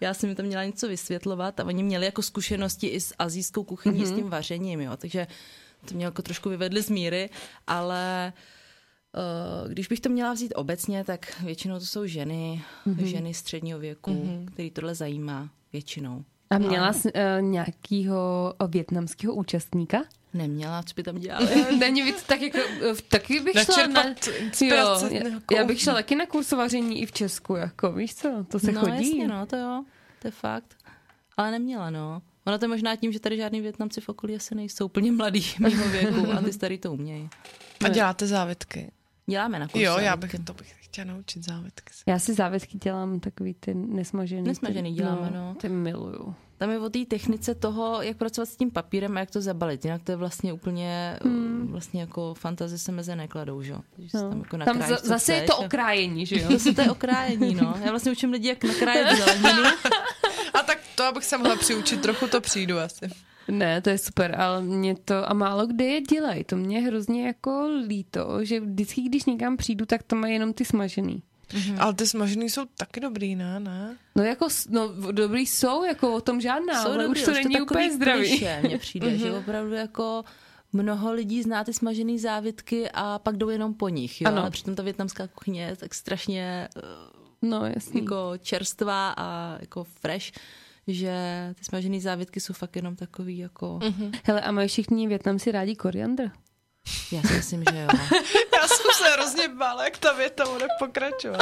já jsem mi tam měla něco vysvětlovat a oni měli jako zkušenosti i s azijskou kuchyní, mm-hmm. s tím vařením, jo, takže to mě jako trošku vyvedli z míry, ale Uh, když bych to měla vzít obecně, tak většinou to jsou ženy, mm-hmm. ženy středního věku, mm-hmm. který tohle zajímá většinou. A měla jsi uh, nějakýho větnamského účastníka? Neměla, co by tam dělali. *laughs* Není víc tak jako, eh, taky bych šla na, jo, já, bych šla taky na kurz vaření i v Česku, jako víš co, to se no chodí. jasně, no, to jo, to je fakt. Ale neměla, no. Ono to je možná tím, že tady žádný Větnamci v okolí asi nejsou úplně mladý *laughs* mého věku a ty starý to umějí. A děláte závitky? Děláme na kurz Jo, já závitky. bych to bych chtěla naučit závitky. Já si závětky dělám takový ty nesmažený. Nesmažený ty, děláme, no. Ty miluju. Tam je o té technice toho, jak pracovat s tím papírem a jak to zabalit. Jinak to je vlastně úplně, hmm. vlastně jako fantazie se meze nekladou, že? jo? No. Tam, jako Tam za, zase je chceš to a- okrájení, že jo? *laughs* Zase to je okrájení, no. Já vlastně učím lidi, jak nakrájet zeleninu. *laughs* A tak to, abych se mohla přiučit, trochu to přijdu asi. Ne, to je super, ale mě to, a málo kde je dělají, to mě je hrozně jako líto, že vždycky, když někam přijdu, tak to mají jenom ty smažený. Mm. Ale ty smažený jsou taky dobrý, ne? ne? No jako, no dobrý jsou, jako o tom žádná, Jsou ale dobrý, už to je není úplně takový zdravý. Mně přijde, že opravdu jako mnoho lidí zná ty smažený závitky a pak jdou jenom po nich, jo? Ano. Ale přitom ta větnamská kuchyně je tak strašně eh, No jasný. jako čerstvá a jako fresh, že ty smažený závitky jsou fakt jenom takový jako... Mhm. Hele, a mají všichni Větnamci rádi koriandr? Já si myslím, že jo. *laughs* Se hrozně bála, jak ta věta bude pokračovat.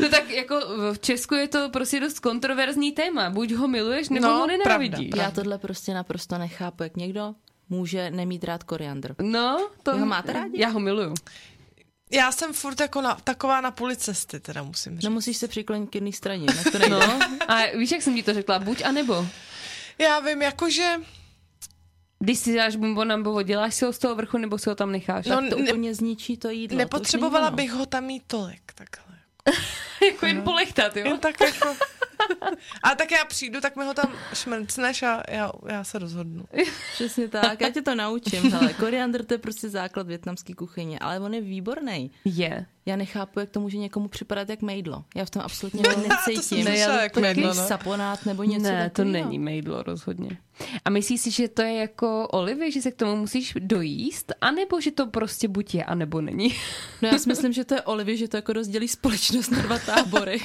No tak jako v Česku je to prostě dost kontroverzní téma. Buď ho miluješ, nebo No, ho nenávidíš. pravda, Já tohle prostě naprosto nechápu, jak někdo může nemít rád koriandr. No, to... Vy ho máte rádi? Já ho miluju. Já jsem furt jako na, taková na půli cesty, teda musím říct. No musíš se přiklonit k jedné straně, na to nejde. No, a víš, jak jsem ti to řekla? Buď a nebo. Já vím, jakože... Když si dáš bombonambovo, děláš si ho z toho vrchu, nebo si ho tam necháš? No, Tak to ne- úplně zničí to jídlo. Nepotřebovala to bych ho tam mít tolik, takhle. *laughs* jako jen polechtat, jo? Jen tak jako... *laughs* *laughs* A tak já přijdu, tak mi ho tam šmrcneš a já, já se rozhodnu. *laughs* Přesně tak, já tě to naučím. Hele, koriandr to je prostě základ větnamské kuchyně, ale on je výborný. Je. Já nechápu, jak to může někomu připadat jak mejdlo. Já v tom absolutně *laughs* necítím. to jsem Ne, jak mejdlo, no. saponát nebo něco ne, to není mejdlo rozhodně. A myslíš si, že to je jako olivy, že se k tomu musíš dojíst, anebo že to prostě buď je, anebo není? No já si myslím, že to je Olivy, že to jako rozdělí společnost na dva tábory.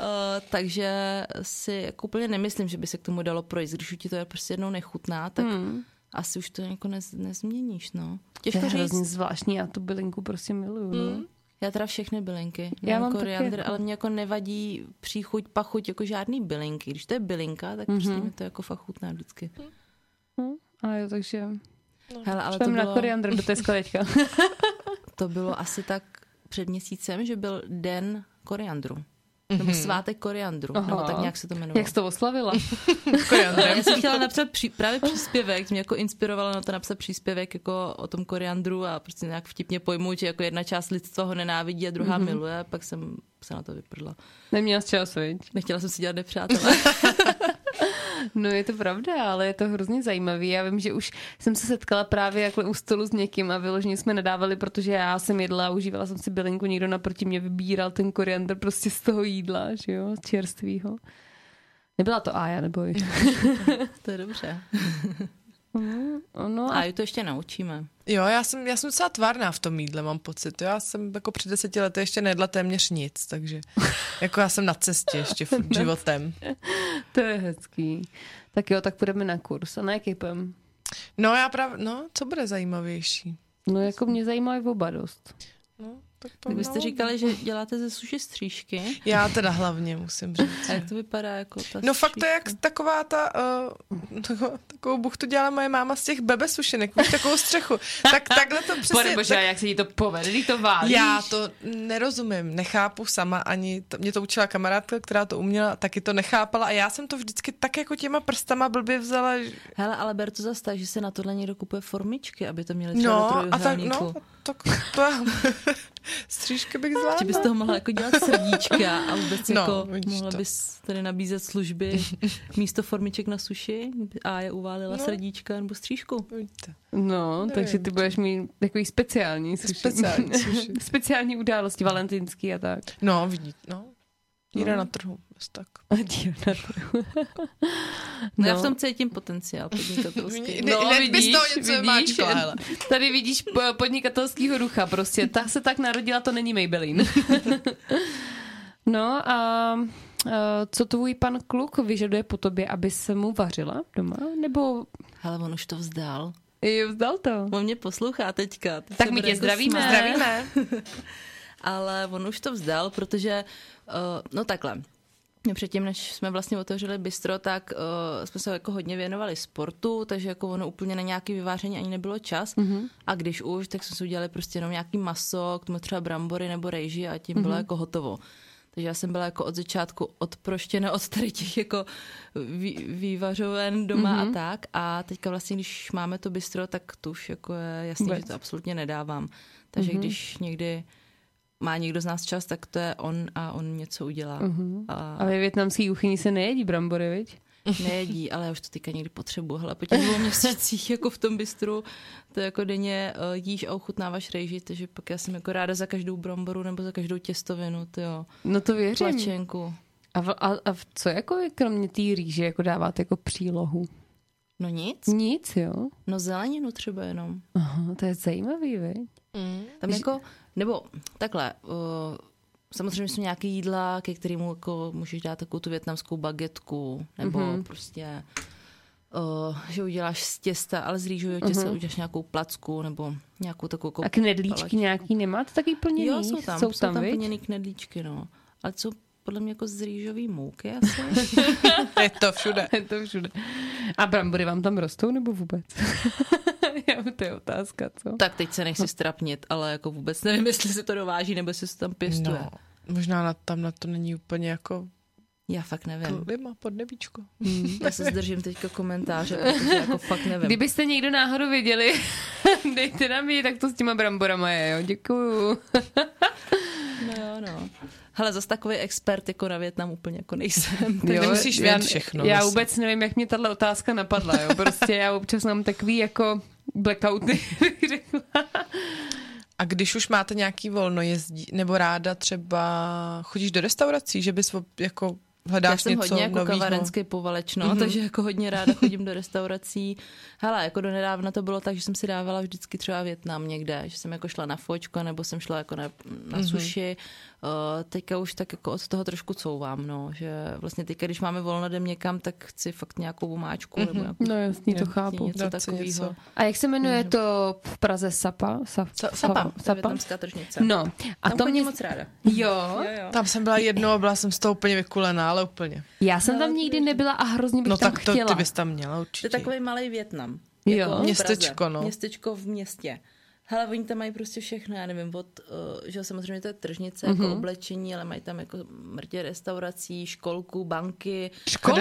Uh, takže si jako úplně nemyslím, že by se k tomu dalo projít. Když už ti to je prostě jednou nechutná, tak hmm. asi už to jako nez, nezměníš, no. To Těžko je říct. hrozně zvláštní, já tu bylinku prostě miluju. No. Já teda všechny bylinky. Já mám taky koriandr, jako- ale mě jako nevadí příchuť, pachuť, jako žádný bylinky. Když to je bylinka, tak mm-hmm. prostě mi to jako fakt chutná vždycky. No, a jo, takže Hele, ale to švem na bylo, koriandr do té sklenička. *laughs* to bylo asi tak před měsícem, že byl den koriandru. Nebo svátek koriandru, Aha. nebo tak nějak se to jmenovalo. Jak jsi to oslavila? *laughs* Koriandrem. Já jsem chtěla napsat při, právě příspěvek, mě jako inspirovalo na to napsat příspěvek jako o tom koriandru a prostě nějak vtipně pojmout, že jako jedna část lidstva ho nenávidí a druhá mm-hmm. miluje, pak jsem se na to vyprdla. Neměla jsi čas, viď? Nechtěla jsem si dělat nepřátelé. *laughs* *laughs* No je to pravda, ale je to hrozně zajímavý. Já vím, že už jsem se setkala právě jakhle u stolu s někým a vyloženě jsme nadávali, protože já jsem jedla a užívala jsem si bylinku, někdo naproti mě vybíral ten koriandr prostě z toho jídla, že jo, čerstvýho. Nebyla to Aja, nebo *laughs* to je dobře. *laughs* No A a ji to ještě naučíme. Jo, já jsem, já jsem docela tvárná v tom jídle, mám pocit. Já jsem jako před deseti lety ještě nejedla téměř nic, takže *laughs* jako já jsem na cestě ještě furt životem. *laughs* to je hezký. Tak jo, tak půjdeme na kurz. A na jaký půjdem? No já právě, no, co bude zajímavější? No jako mě zajímá i oba dost. No, tak Tak byste pomalu. říkali, že děláte ze suši střížky. *laughs* Já teda hlavně musím říct. A jak to vypadá jako ta No fakt to je jak střížka? taková ta, *laughs* uh, takovou, takovou buchtu dělala moje máma z těch bebe sušenek, víš, takovou střechu. Tak takhle to přesně, Pane bože, tak, jak se ti to povede, to válíš. já to nerozumím, nechápu sama, ani to, mě to učila kamarádka, která to uměla, taky to nechápala a já jsem to vždycky tak jako těma prstama blbě vzala. že- Hele, ale ber to zase tak, že se na tohle někdo kupuje formičky, aby to měli třeba No do a tak, no, tak to já, střížky bych zvládla. Že bys toho mohla jako dělat srdíčka a vůbec No, jako mohla to. bys tady nabízet služby místo formiček na suši a je uválila No. srdíčka nebo střížku. Vidíte. No, Nevím, takže ty budeš mít takový speciální suši. Speciální suši. *laughs* speciální události, valentinský a tak. No, vidíte, no. Díra No. na trhu, bez tak. *laughs* A díl na trhu. No. Já v tom cítím potenciál podnikatelský. Hned bys toho něco máčkla, hele. tady vidíš po- podnikatelskýho rucha prostě. Ta se tak narodila, to není Maybelline. *laughs* no a a co tvůj pan kluk vyžaduje po tobě, aby se mu vařila doma? Nebo Hele, on už to vzdal. jo, vzdal to? On mě poslouchá teďka. Teď Tak my tě zdravíme. Zdravíme. *laughs* Ale on už to vzdal, protože, uh, no takhle, Předtím, než jsme vlastně otevřeli bistro, tak uh, jsme se jako hodně věnovali sportu, takže jako ono úplně na nějaký vyváření ani nebylo čas. Mm-hmm. A když už, tak jsme si udělali prostě jenom nějaký maso, k tomu třeba brambory nebo rejži a tím mm-hmm. bylo jako hotovo. Takže já jsem byla jako od začátku odproštěna od tady těch jako vý, vývařoven doma mm-hmm. a tak. A teďka vlastně, když máme to bistro, tak to už jako je jasný, Vůbec. že to absolutně nedávám. Takže mm-hmm. když někdy má někdo z nás čas, tak to je on a on něco udělá. Mm-hmm. A A ve větnamský kuchyni se nejedí brambory, viď? nejedí, ale já už to teďka někdy potřebuji. Hele, po těch dvou měsících *laughs* jako v tom bistru, to jako denně uh, jíš a ochutnáváš rejži, takže pak já jsem jako ráda za každou bramboru nebo za každou těstovinu, ty jo, No to věřím. tlačenku. A, v, a, a v- co jako kromě té rýže jako dáváte jako přílohu? No nic, Nic, jo? no zeleninu třeba jenom. Aha, to je zajímavý, viď? Tam jako, nebo takhle, uh, samozřejmě jsou nějaké jídla, ke kterému jako můžeš dát takovou tu větnamskou bagetku, nebo mm-hmm. prostě, uh, že uděláš z těsta, ale z rýžového těsta mm-hmm. uděláš nějakou placku, nebo nějakou takovou jako A knedlíčky palačku. nějaký nemáte taky plněný? Jo, jsou tam, jsou jsou tam, plněný knedlíčky, no. Ale jsou podle mě jako z rýžový mouky asi. *laughs* Je to všude. Je to všude. A brambory vám tam rostou nebo vůbec? *laughs* Já, to je otázka, co? tak teď se nechci strapnit, ale jako vůbec nevím, jestli se to dováží, nebo jestli se tam pěstuje. No, možná na, tam na to není úplně jako Já fakt nevím. klima pod nebíčko. Já se zdržím teďka komentáře, protože jako fakt nevím. Kdybyste někdo náhodou věděli, *laughs* dejte nám vědět, jak to s těma bramborama je, jo? Děkuju. No jo, no. Hele, zase takový expert jako na Větnam úplně jako nejsem. Tak nemusíš já, vědět všechno, Já myslím. vůbec nevím, jak mě tahle otázka napadla, jo? Prostě já občas mám takový jako blackouty, *laughs* řekla. A když už máte nějaký volno, jezdí, nebo ráda třeba chodíš do restaurací, že bys jako hledáš Já jsem něco hodně jako novýho? kavarenský povalečno, mm-hmm. takže jako hodně ráda chodím do restaurací. Hele, jako do nedávna to bylo tak, že jsem si dávala vždycky třeba Větnam někde, že jsem jako šla na fočko, nebo jsem šla jako na, na Mhm. sushi. Uh, teďka už tak jako od toho trošku couvám, no, že vlastně teďka, když máme volno, jdem někam, tak chci fakt nějakou omáčku, nebo nějakou No jasný, to Jo, chápu. něco takového. něco. A jak se jmenuje to v Praze Sapa? Sa, Sa- Sapa, to Sapa? větnamská tržnice. No, a Tam to mě... moc ráda. Jo, Jo, jo. Tam jsem byla jednou a byla jsem z toho úplně vykulená, ale úplně. já jsem tam nikdy nebyla a hrozně bych No tam tak to chtěla. ty bys tam měla To určitě. je takový malý Větnam. Jo. Jako Praze. Městečko, no. Městečko v městě. Hele, oni tam mají prostě všechno, já nevím, od, uh, že samozřejmě to je tržnice, mm-hmm. jako oblečení, ale mají tam jako mrtě restaurací, školku, banky, Školku?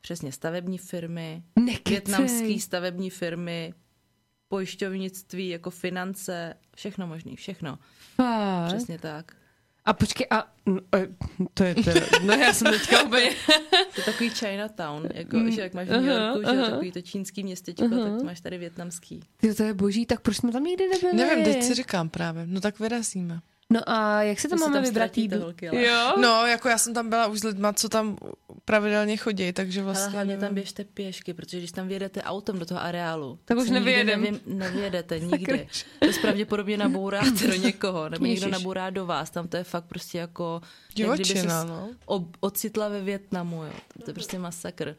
Přesně stavební firmy, Nekecej. větnamské stavební firmy, pojišťovnictví, jako finance, všechno možný, všechno. Fakt? Přesně tak. A počkej, a no, e, to je teda, no já jsem teďka úplně, To je takový Chinatown, jako, že jak máš v New Yorku, že jo, aha. takový to čínský městečko, tak to máš tady větnamský. Ty, to je boží, tak proč jsme tam nikdy nebyli? Nevím, teď si říkám právě. No tak vyrazíme. No a jak se tam máme vybrat jídlo? ale- Jo? No, jako já jsem tam byla už s lidma, co tam pravidelně chodí, takže Ale vlastně... hlavně tam běžte pěšky, protože když tam vyjedete autem do toho areálu, Tak už se nikdy nevyjedem. nevím- nevyjedete *laughs* nikdy. Dost pravděpodobně nabouráte do někoho, nebo někdo Ježiš. nabourá do vás. Tam to je fakt prostě jako... jak Divočina, no. ob- ocitla ve Větnamu, jo. To je prostě masakr.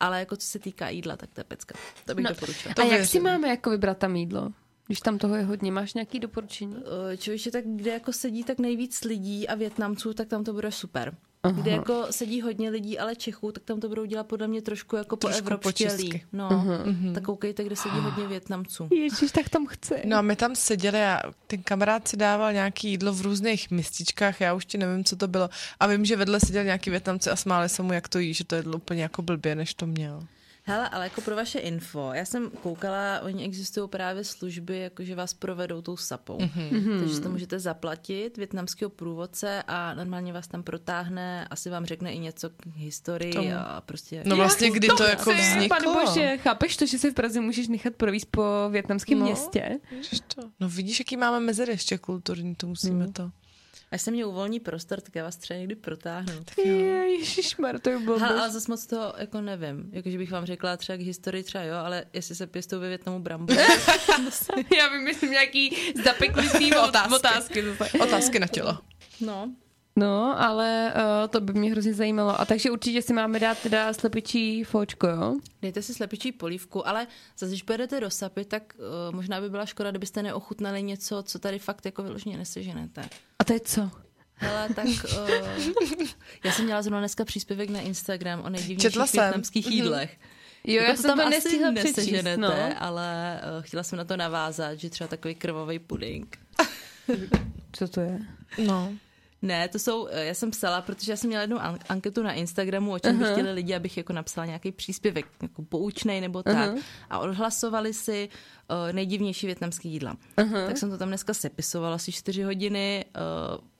Ale jako co se týká jídla, tak to je pecka. To bych No, doporučila. To a jak věřím. si máme jako vybrat tam jídlo? Když tam toho je hodně, máš nějaký doporučení? Uh, Člověče, tak kde jako sedí tak nejvíc lidí a Větnamců, tak tam to bude super. Aha. Kde jako sedí hodně lidí, ale Čechů, tak tam to budou dělat podle mě trošku jako Trošku po evropštělí. No, uh-huh. tak koukejte, kde sedí hodně Větnamců. Ježíš, tak tam chci. No a my tam seděli a ten kamarád si dával nějaký jídlo v různých mističkách, já už ti nevím, co to bylo. A vím, že vedle seděl nějaký Větnamci a smáli se mu, jak to jí, že to jedlo úplně jako blbě, než to měl. Hele, ale jako pro vaše info, já jsem koukala, oni existují právě služby, jako že vás provedou tou sapou. Mm-hmm. Takže to můžete zaplatit větnamského průvodce a normálně vás tam protáhne, asi vám řekne i něco k historii Tomu. a prostě... No vlastně, kdy to jako Pane vzniklo. bože, chápeš to, že si v Praze můžeš nechat províst po větnamském No. městě? To? No vidíš, jaký máme mezery ještě kulturní, to musíme to. Až se mě uvolní prostor, tak já vás třeba někdy protáhnu. Ježišmar, to je blbost. Ha, ale zase moc to jako nevím. Jakože bych vám řekla třeba k historii třeba jo, ale jestli se pěstou ve Větnamu brambory, *laughs* Já vymyslím nějaký *laughs* zapeklitý otázky. otázky. Otázky na tělo. no. No, ale uh, to by mě hrozně zajímalo. A takže určitě si máme dát teda slepičí fočko, jo? Dejte si slepičí polívku, ale zase, když pojedete do Sapy, tak uh, možná by byla škoda, kdybyste neochutnali něco, co tady fakt jako vyloženě neseženete. A to je co? Hele, tak uh, já jsem měla zrovna dneska příspěvek na Instagram o nejdivnějších větnamských jídlech. Jo, Jako já jsem to nestihla přečíst, neseženete, no. ale uh, chtěla jsem na to navázat, že třeba takový krvavý puding. Co to je? No. Ne, to jsou, eh, já jsem psala, protože já jsem měla jednu an- anketu na Instagramu, o čem by chtěli lidi, abych jako napsala nějaký příspěvek, jako poučnej nebo tak. A odhlasovali si uh, nejdivnější větnamský jídla. Tak jsem to tam dneska sepisovala asi čtyři hodiny,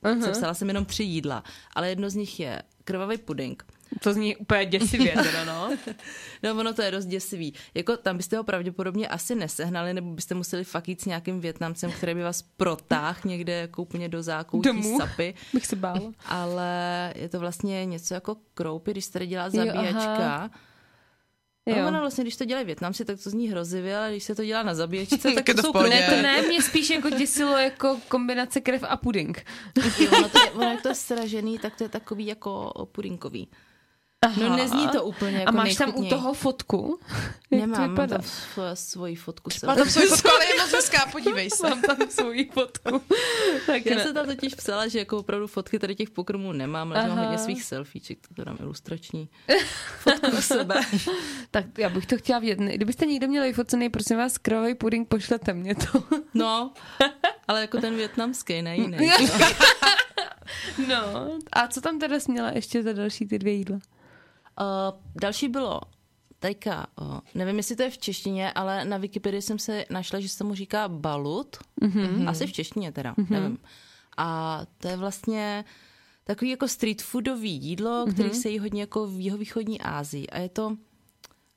uh, sepsala jsem jenom tři jídla, ale jedno z nich je krvavý puding. To zní úplně děsivě, teda, no. *laughs* No ono to je dost děsivý. Jako tam byste ho pravděpodobně asi nesehnali, nebo byste museli fakt jít s nějakým Větnamcem, který by vás protáhl někde jako úplně do zákoutí Domů? sapy. *laughs* Bych se bála. ale je to vlastně něco jako kroupy, když se tady dělá zabíjačka. Jo. Jo. No, ono vlastně, když to dělají Větnamci, tak to zní hrozivě, ale když se to dělá na zabíjačce, *laughs* tak, je to to jsou. Ne, to ne, mě spíš jako děsilo jako kombinace krev a puding. Jo, ono, to je, ono, jak to je sražený, tak to je takový jako pudinkový. No nezní to úplně jako A máš tam u toho fotku? *laughs* Jak to Nemám, mám tam svoji, svoji fotku. Má tam svůj fotku, ale je moc *laughs* hezká, podívej se. Mám tam svoji fotku. tak Já ne. jsem tam totiž psala, že jako opravdu fotky tady těch pokrmů nemám, ale mám Aha. hodně svých selfieček, to dám ilustrační *laughs* fotku sebe. Tak já bych to chtěla vědět. Kdybyste někdo měl vyfocený, prosím vás, krovej puding, pošlete mě to. No, ale jako ten větnamský, ne jiný. No, a co tam teda směla ještě za další ty dvě jídla? Uh, další bylo teďka, uh, nevím, jestli to je v češtině, ale na Wikipedii jsem se našla, že se mu říká balut. Mm-hmm. Asi v češtině teda, mm-hmm. nevím. A to je vlastně takový jako street foodový jídlo, mm-hmm. který se jí hodně jako v jihovýchodní Ázii. A je to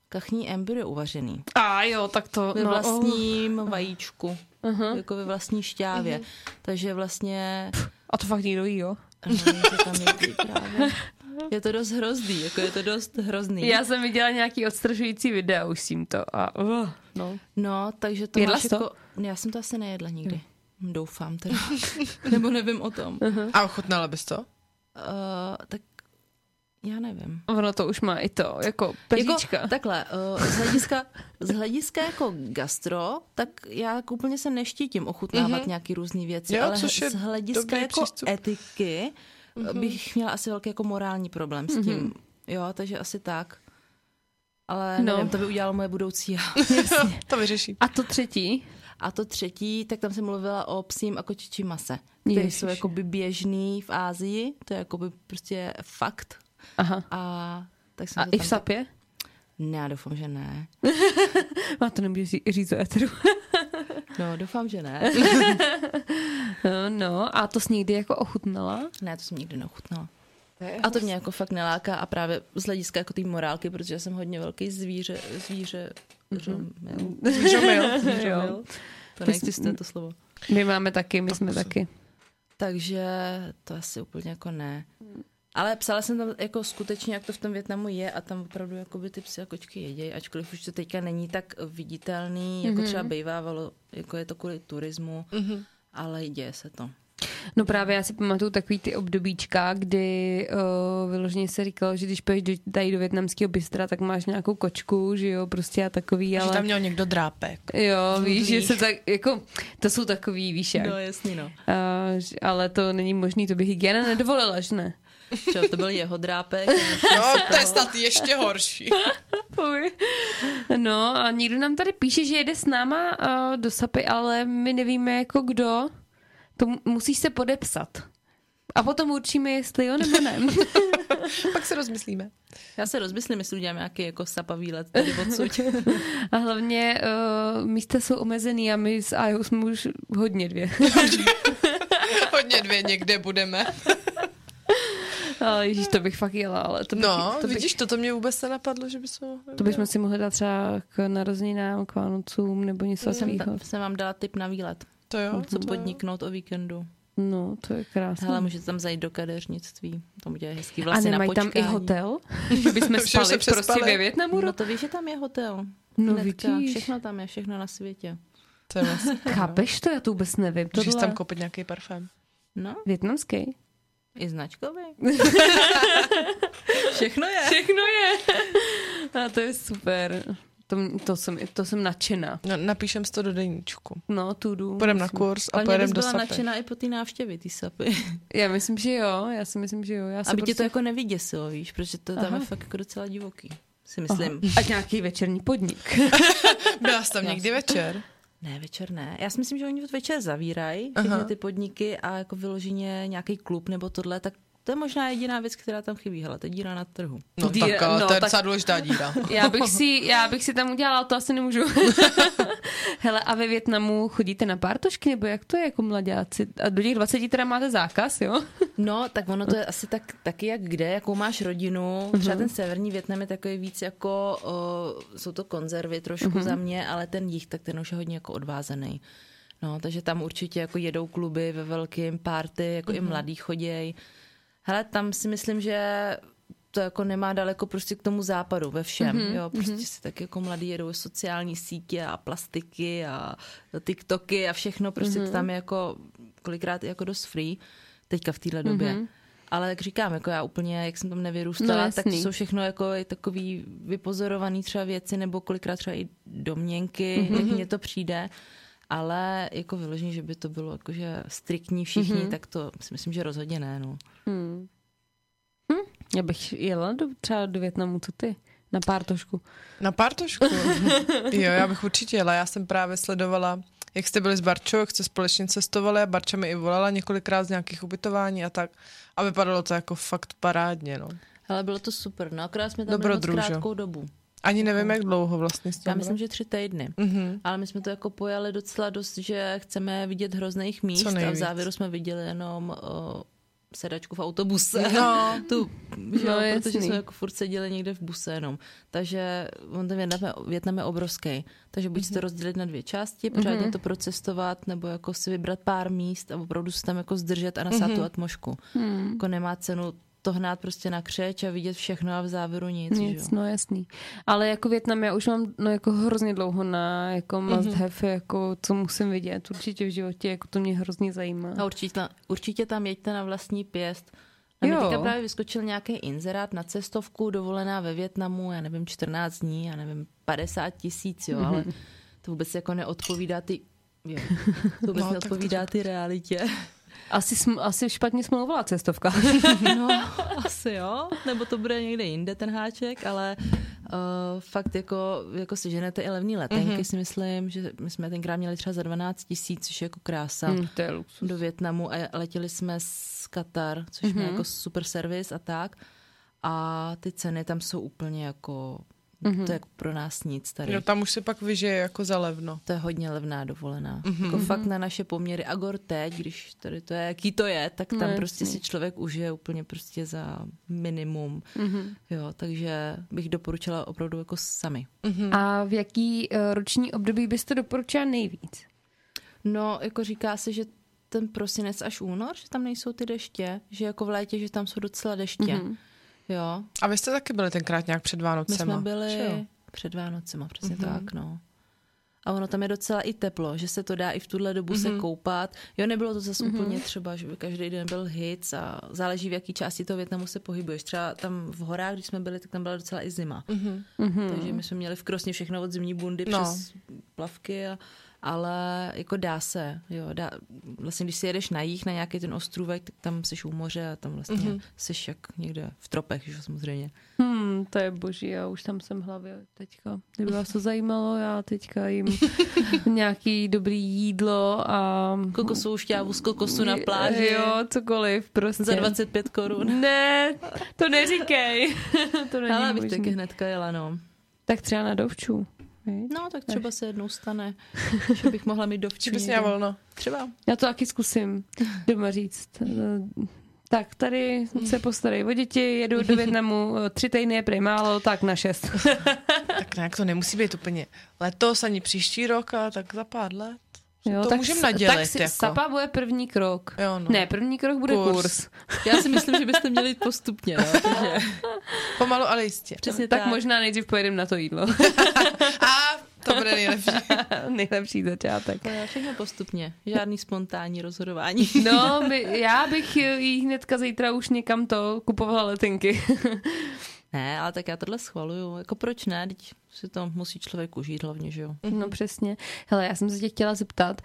kachní embryo uvařený. A jo, tak to... Ve no, vlastním vajíčku. Uh-huh. Jako ve vlastní šťávě. Uh-huh. Takže vlastně... A to fakt někdo jí, jo? No, je to tam někdy právě. *laughs* Je to dost hrozný, jako je to dost hrozný. Já jsem viděla nějaký odstrašující videa už s tímto a uh, no. No, tak to Jedla máš to? jako... Já jsem to asi nejedla nikdy. Doufám teda. *laughs* Nebo nevím o tom. Uh, A ochutnala bys to? tak já nevím. Ono to už má i to, jako peříčka. Jako, takhle, uh, z hlediska, z hlediska jako gastro, tak já jako úplně se neštítím ochutnávat mm-hmm. nějaký různý věci, Jo, ale což je z hlediska jako přístup. etiky mm-hmm. bych měla asi velký jako morální problém s tím. Mm-hmm. Jo, takže asi tak. Ale No. nevím, to by udělalo moje budoucí já. *laughs* To vyřeší. A to třetí? A to třetí, tak tam jsem mluvila o psím a kočičí mase, které Ježiš. jsou jakoby běžný v Ázii, to je jakoby prostě fakt. Aha. A tak jsem A i v sapě? Ne, já doufám, že ne. *laughs* A to nemůžeš ří- říct o eteru. *laughs* No, doufám, že ne. No, *laughs* no, a to jsi někdy jako ochutnala? Ne, to jsem nikdy neochutnala. A to mě jako fakt neláká a právě z hlediska jako té morálky, protože já jsem hodně velký zvíře, zvíře, mm-hmm. Zvířomil. *laughs* Jo. *laughs* to neexistuje to slovo. My máme taky, my jsme taky. Takže to asi úplně jako ne. Ale psala jsem tam jako skutečně, jak to v tom Větnamu je a tam opravdu jako by ty psy a kočky jedějí, ačkoliv už to teďka není tak viditelný, jako třeba bývávalo, jako je to kvůli turismu, ale děje se to. No právě já si pamatuju takový ty obdobíčka, kdy uh, vyloženě se říkalo, že když půjdeš do, tady do větnamského bystra, tak máš nějakou kočku, že jo, prostě a takový, ale... Že tam měl někdo drápek. Jo, víš, že se tak, jako, to jsou takový, víš jak. No jasný, no. Uh, ale to není možný, to by hygiena nedovolila, že ne? Čo, to byl jeho drápek. *laughs* No, to je snad ještě horší. *laughs* No a někdo nám tady píše, že jede s náma uh, do Sapy, ale my nevíme jako kdo. To mu- musíš se podepsat. A potom určíme, jestli jo nebo ne. *laughs* Pak se rozmyslíme. Já se rozmyslím, jestli udělám nějaký jako sapa výlet tady odsud. A hlavně uh, místa jsou omezený a my s Ajou jsme už hodně dvě. Hodně dvě někde budeme. Ale ježíš, to bych fakt jela, ale to bych, No, to bych, vidíš, toto mě vůbec nenapadlo, že bys to... to bychom si mohli dát třeba k narozeninám, k Vánocům nebo něco takového. ta, jsem vám dala tip na výlet. To jo. Co to podniknout o víkendu. No, to je krásné. Hele, můžete tam zajít do kadeřnictví. Tam udělají hezký a vlastně nemají na tam i hotel? *laughs* *laughs* že bychom spali se prostě ve Větnamu? No to víš, že tam je hotel. No Hnedka. vidíš. Všechno tam je, všechno na světě. To je vlastně. Chápeš to? Já to vůbec nevím. Můžeš Tohle tam koupit nějaký parfém. No, větnamský? I značkový. *laughs* všechno je. Všechno je. A to je super. To, to, jsem, to jsem nadšená. No, napíšem si to do deníčku. No, tu jdu. Půjdem na kurz a pojedem bys do byla Sapy. nadšená i po té návštěvě, ty sapy. *laughs* Já myslím, že jo. Já si myslím, že jo. Já se Aby tě prostě... to jako nevyděsilo, víš, protože to tam Aha. je fakt jako docela divoký. Si myslím. A nějaký večerní podnik. *laughs* Byla jsi tam někdy večer? Ne, večer ne. Já si myslím, že oni večer zavírají všechny ty podniky a jako vyloženě nějaký klub nebo tohle, tak to je možná jediná věc, která tam chybí. Hele, to je díra na trhu. No, Díra- tak, ale no, to je tak- docela důležitá díra. *laughs* Já bych, si, já bych si tam udělala, ale to asi nemůžu. *laughs* Hele, a ve Větnamu chodíte na pártošky, nebo jak to je jako mladáci? A do těch 20 teda máte zákaz, jo? *laughs* No, tak ono to je asi tak, taky jak kde, jakou máš rodinu. Třeba ten severní Větnam je takový víc jako, o, jsou to konzervy trošku za mě, ale ten jich, tak ten už je hodně jako odvázený. No, takže tam určitě jako jedou kluby ve velkým party, jako i mladí choděj. Hele, tam si myslím, že to jako nemá daleko prostě k tomu západu ve všem, mm-hmm, jo, prostě mm-hmm. si tak jako mladí jedou sociální sítě a plastiky a TikToky a všechno, prostě mm-hmm. to tam je jako kolikrát jako dost free, teďka v téhle době. Mm-hmm. Ale jak říkám, jako já úplně, jak jsem tam nevyrůstala, No, tak to jsou všechno jako i takový vypozorovaný třeba věci, nebo kolikrát třeba i domněnky, mm-hmm. jak mně to přijde. Ale jako vyloženě, že by to bylo jakože striktní všichni, mm-hmm. tak to si myslím, že rozhodně ne. No. Hmm. Hm? Já bych jela do, třeba do Větnamu, co ty? Na pártošku. Na pártošku? *laughs* jo, já bych určitě jela. Já jsem právě sledovala, jak jste byli s Barčou, jak jste společně cestovali a Barča mi i volala několikrát z nějakých ubytování a tak. A vypadalo to jako fakt parádně, no. Ale bylo to super, no akorát jsme tam byli krátkou dobu. Ani nevím, jak dlouho vlastně s tím Já myslím, že tři týdny. Mhm. Ale my jsme to jako pojali docela dost, že chceme vidět hrozných míst a v závěru jsme viděli jenom o, sedačku v autobuse. No. *laughs* tu, že No, jasný. protože jsme jako furt seděli někde v buse jenom. Takže on ten Větnam je, Větnam je obrovský. Takže buď Mhm. si to rozdělit na dvě části, pořádně to procestovat, nebo jako si vybrat pár míst a opravdu se tam jako zdržet a nasát Mhm. tu atmošku. Jako nemá cenu to hnát prostě na křeč a vidět všechno a v závěru nic. že jo. Nic, no jasný. Ale jako Větnam já už mám no, jako hrozně dlouho na jako must Mhm. have, jako co musím vidět určitě v životě, jako to mě hrozně zajímá. A určitě, určitě tam jeďte na vlastní pěst. A Jo. mi teďka právě vyskočil nějaký inzerát na cestovku, dovolená ve Větnamu, já nevím, 14 dní, já nevím, 50 tisíc, jo, ale *laughs* to vůbec jako neodpovídá ty... Jo, to vůbec No, tak to neodpovídá ty realitě. Asi, sm, asi špatně smlouvala cestovka. *laughs* No, *laughs* asi jo, nebo to bude někde jinde ten háček, ale uh, fakt jako, jako si ženete i levný letenky, mm-hmm. si myslím, že my jsme tenkrát měli třeba za 12 tisíc, což je jako krása. hm, to je luxus. do Větnamu a letěli jsme z Katar, což mm-hmm. Mhm. je jako super servis a tak. A ty ceny tam jsou úplně jako, mm-hmm. to je jako pro nás nic tady. Jo, tam už se pak vyžije jako za levno. To je hodně levná dovolená. Mm-hmm. Jako fakt na naše poměry. Agor teď, když tady to je, jaký to je, tak tam No, no, prostě jasný. si člověk užije úplně prostě za minimum. Mhm. Jo, takže bych doporučila opravdu jako sami. A v jaký uh, roční období byste doporučila nejvíc? No, jako říká se, že ten prosinec až únor, že tam nejsou ty deště, že jako v létě, že tam jsou docela deště. Mm-hmm. Jo, A vy jste taky byli tenkrát nějak před My Vánocema. jsme byli že jo? před Vánocema, přesně mm-hmm. tak, no. a ono tam je docela i teplo, že se to dá i v tuhle dobu mm-hmm. se koupat. Jo, nebylo to zase mm-hmm. úplně třeba, že by každý den byl hit a záleží v jaký části toho Větnamu se pohybuješ. Třeba tam v horách, když jsme byli, tak tam byla docela i zima. Mm-hmm. Takže my jsme měli v Krosně všechno od zimní bundy no. přes plavky a ale jako dá se, jo, dá, vlastně když si jedeš na jich na nějaký ten ostrůvek, tak tam jsi u moře a tam vlastně mm-hmm. jsi jak někde v tropech, že samozřejmě. Hmm, to je boží, já už tam jsem hlavě teďka. Kdyby vás to *laughs* zajímalo, já teďka jim *laughs* nějaký dobrý jídlo a... Kokosovou šťávu z kokosu na pláži. Jo, cokoliv, prostě. Za 25 korun. *laughs* Ne, to neříkej. to není Ale bych taky hnedka jela, no. Tak třeba na dovču. No, tak třeba se jednou stane, že bych mohla mít dovčí. Bys měla volno. Třeba. Já to taky zkusím doma říct. Tak, tady se postarej o děti, jedu do Větnamu, tři týdny je prej málo, tak na šest. *laughs* tak nějak to nemusí být úplně letos, ani příští rok, a tak za pár let. Jo, to tak, můžeme nadělit. Tak si, jako. SAPA bude první krok. Jo, no. Ne, první krok bude kurz. kurz. *laughs* Já si myslím, že byste měli jít postupně. No, takže... *laughs* Pomalu, ale jistě. Přesně tak. tak. možná nejdřív pojedeme na to jídlo. *laughs* a to bude nejlepší. nejlepší začátek. To já všechno postupně. Žádný spontánní rozhodování. no, by, já bych jí hnedka zítra už někam to kupovala letenky. Ne, ale tak já tohle schvaluju. Jako proč ne? Teď si to musí člověk užít hlavně, že jo? No přesně. Hele, já jsem se tě chtěla zeptat,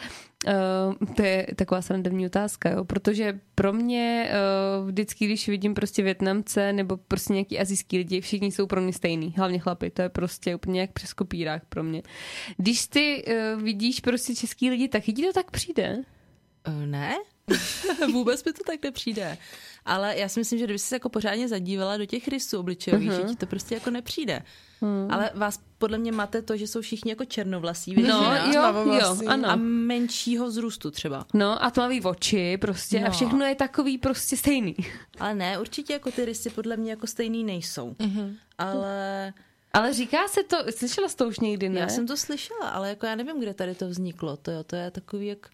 uh, to je taková srandovní otázka, jo, protože pro mě uh, vždycky, když vidím prostě Větnamce nebo prostě nějaký azijský lidi, všichni jsou pro mě stejný, hlavně chlapi, to je prostě úplně jak přes kopírák pro mě. Když ty uh, vidíš prostě český lidi, tak ti to tak přijde? Uh, ne, *laughs* Vůbec mi to tak nepřijde. Ale já si myslím, že kdyby se jako pořádně zadívala do těch rysů obličejových, uh-huh. že ti to prostě jako nepřijde. Hmm. Ale vás podle mě máte to, že jsou všichni jako černovlasí. No, jo, jo, ano. A menšího vzrůstu třeba. No a tmavý oči prostě no. a všechno je takový prostě stejný. *laughs* Ale ne, určitě jako ty rysy podle mě jako stejný nejsou. Mm-hmm. Ale... Ale říká se to, slyšela jsi to už někdy, ne? Já jsem to slyšela, ale jako já nevím, kde tady to vzniklo. To, jo, to je takový jak...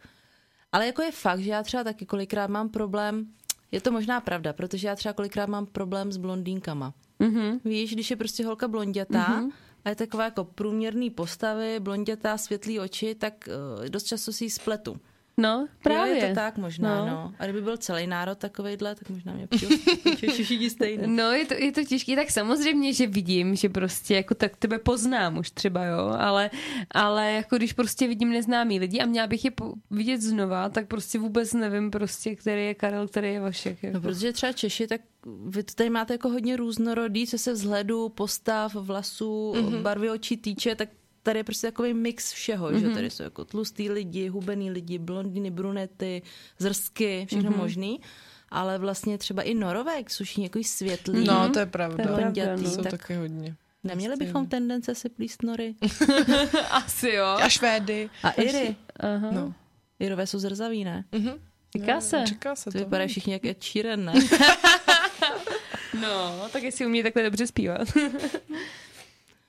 Ale jako je fakt, že já třeba taky kolikrát mám problém, je to možná pravda, protože já třeba kolikrát mám problém s blondýnkama. Mm-hmm. Víš, když je prostě holka blondětá mm-hmm. a je taková jako průměrný postavy, blondětá, světlý oči, tak uh, dost často si ji spletu. No, právě. Jo, je to tak možná, no. no. A kdyby byl celý národ takovejhle, tak možná mě přijde *laughs* všichni stejný. No, je to, je to těžké, tak samozřejmě, že vidím, že prostě jako tak tebe poznám už třeba, jo, ale, ale jako když prostě vidím neznámý lidi a měla bych je po, vidět znova, tak prostě vůbec nevím prostě, který je Karel, který je Vašek. Jako. No, protože třeba Češi, tak vy tady máte jako hodně různorodý, co se vzhledu, postav, vlasů, mm-hmm. barvy očí týče, tak tady je prostě takový mix všeho, mm-hmm. že mhm. tady jsou jako tlustý lidi, hubený lidi, blondiny, brunety, zrsky, všechno mm-hmm. možný. Ale vlastně třeba i Norové, jsou všichni jako světlý. No, to je pravda. To je pravda, no. jsou tak taky hodně. Neměli bychom tendence se plíst nory? *laughs* Asi jo. A Švédy. A Iry. Aha. No. Irové jsou zrzaví, ne? Mm-hmm. Říká se. Říká se to. Vypadá všichni jak Ed Sheeran, ne? *laughs* *laughs* no, tak jestli umí takhle dobře zpívat.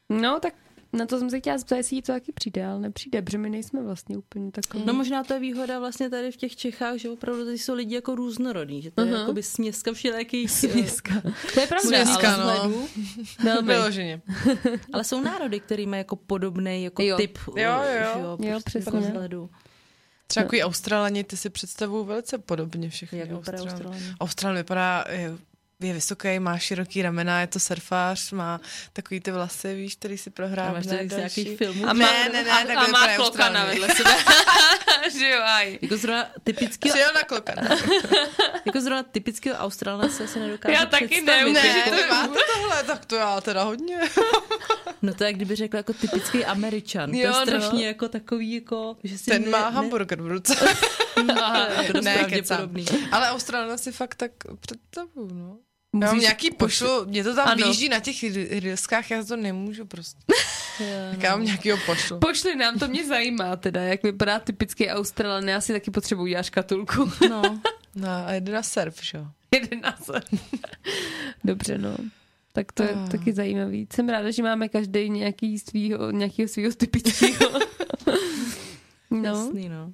no, tak na to jsem se chtěla zeptat, jestli jí to taky přijde, ale nepřijde, protože my nejsme vlastně úplně takový. No možná to je výhoda vlastně tady v těch Čechách, že opravdu tady jsou lidi jako různorodní, že to je uh-huh. jakoby směska všelijakých... Směska. To je pravda. Směska, no. *laughs* Vyloženě. *laughs* ale jsou národy, který mají jako podobný jako jo. typ. Jo, jo, jo. jo, prostě jo přesně. Vzhledu. Třeba jako Australani, ty si představují velice podobně všechny. Jak vypadá Australan vypadá je vysoký, má široký ramena, je to surfář, má takový ty vlasy, víš, který si prohrává. Máš tady nějakých filmů? A má, ne, ne, ne, a, a má klokana vedle sebe. *laughs* že jo, aj. Jako zrovna typický... Přijel na klokana. *laughs* jako zrovna typického Australance se nedokážu Já taky ne, ne, že to máte tohle, tak to já teda hodně. No to je, kdyby řekla jako typický Američan. Jo, to je strašně no. jako takový, jako, že si Ten ne, má hamburger v ruce. *laughs* Aha, jako ne, Ale Australana si fakt tak představu, no. Musíš... Já mám nějaký pošlu, mě to tam ano. blíží na těch rilskách, já to nemůžu prostě. tak já mám nějakýho pošlu. Pošli nám, to mě zajímá teda, jak vypadá typický Australan, já si taky potřebuji dělat škatulku. no. no a jede na surf, že jo? *laughs* Jede na surf. Dobře, no. Tak to je oh. taky zajímavý. Jsem ráda, že máme každý nějaký svýho, nějakého svýho typického. *laughs* no. Jasný, no.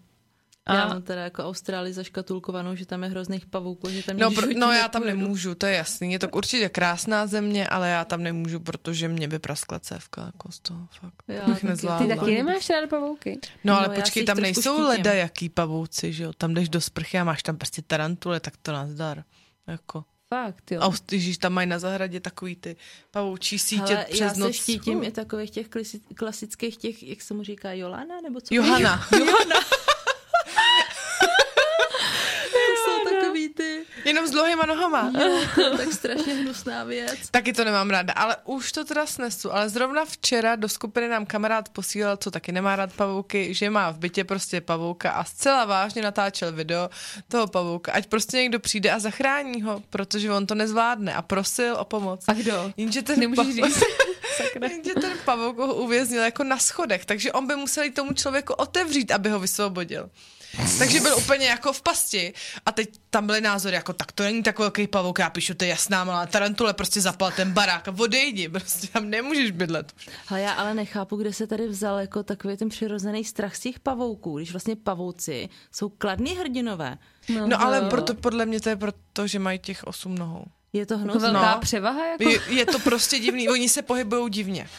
A Já mám teda jako Austrálii zaškatulkovanou, že tam je hrozných pavouků, že tam No, pro, no já tam nepojedu. nemůžu, to je jasný. Je to určitě krásná země, ale já tam nemůžu, protože mě by praskla cévka jako z toho fakt. Já bych nezvládla. ty taky nemáš rád pavouky? No, No, ale počkej, tam nejsou štítím. leda jaký pavouci, že jo? Tam jdeš do sprchy a máš tam prostě tarantule, tak to nazdar. Jako. Fakt, jo. A ježíš, tam mají na zahradě takový ty pavoučí sítě Ale přes já se noc. štítím i takových těch klasi- klasických těch, jak se mu říká, Jolana, nebo co? Johana. Johana. *laughs* to jsou takový ty, Jenom s dlouhýma nohama. jo, to je tak strašně hnusná věc. Taky to nemám ráda, ale už to teda snesu. Ale zrovna včera do skupiny nám kamarád posílal, co taky nemá rád pavouky, že má v bytě prostě pavouka a zcela vážně natáčel video toho pavouka, ať prostě někdo přijde a zachrání ho, protože on to nezvládne a prosil o pomoc. A kdo? Jenže ten, Nemůžeš pavouk, říct. *laughs* jenže ten pavouk ho uvěznil jako na schodech, takže on by musel tomu člověku otevřít, aby ho vysvobodil. Takže byl úplně jako v pasti a teď tam byly názory jako tak to není tak velký pavouk, já píšu, to je jasná malá tarantule, prostě zapal ten barák a odejdi, prostě tam nemůžeš bydlet. Ale já ale nechápu, kde se tady vzal jako takový ten přirozený strach z těch pavouků, když vlastně pavouci jsou kladní hrdinové. No ale proto, podle mě to je proto, že mají těch osm nohou. Je to Jako hnusné. velká No. převaha? Jako? Je, je to prostě divný, oni se pohybují divně.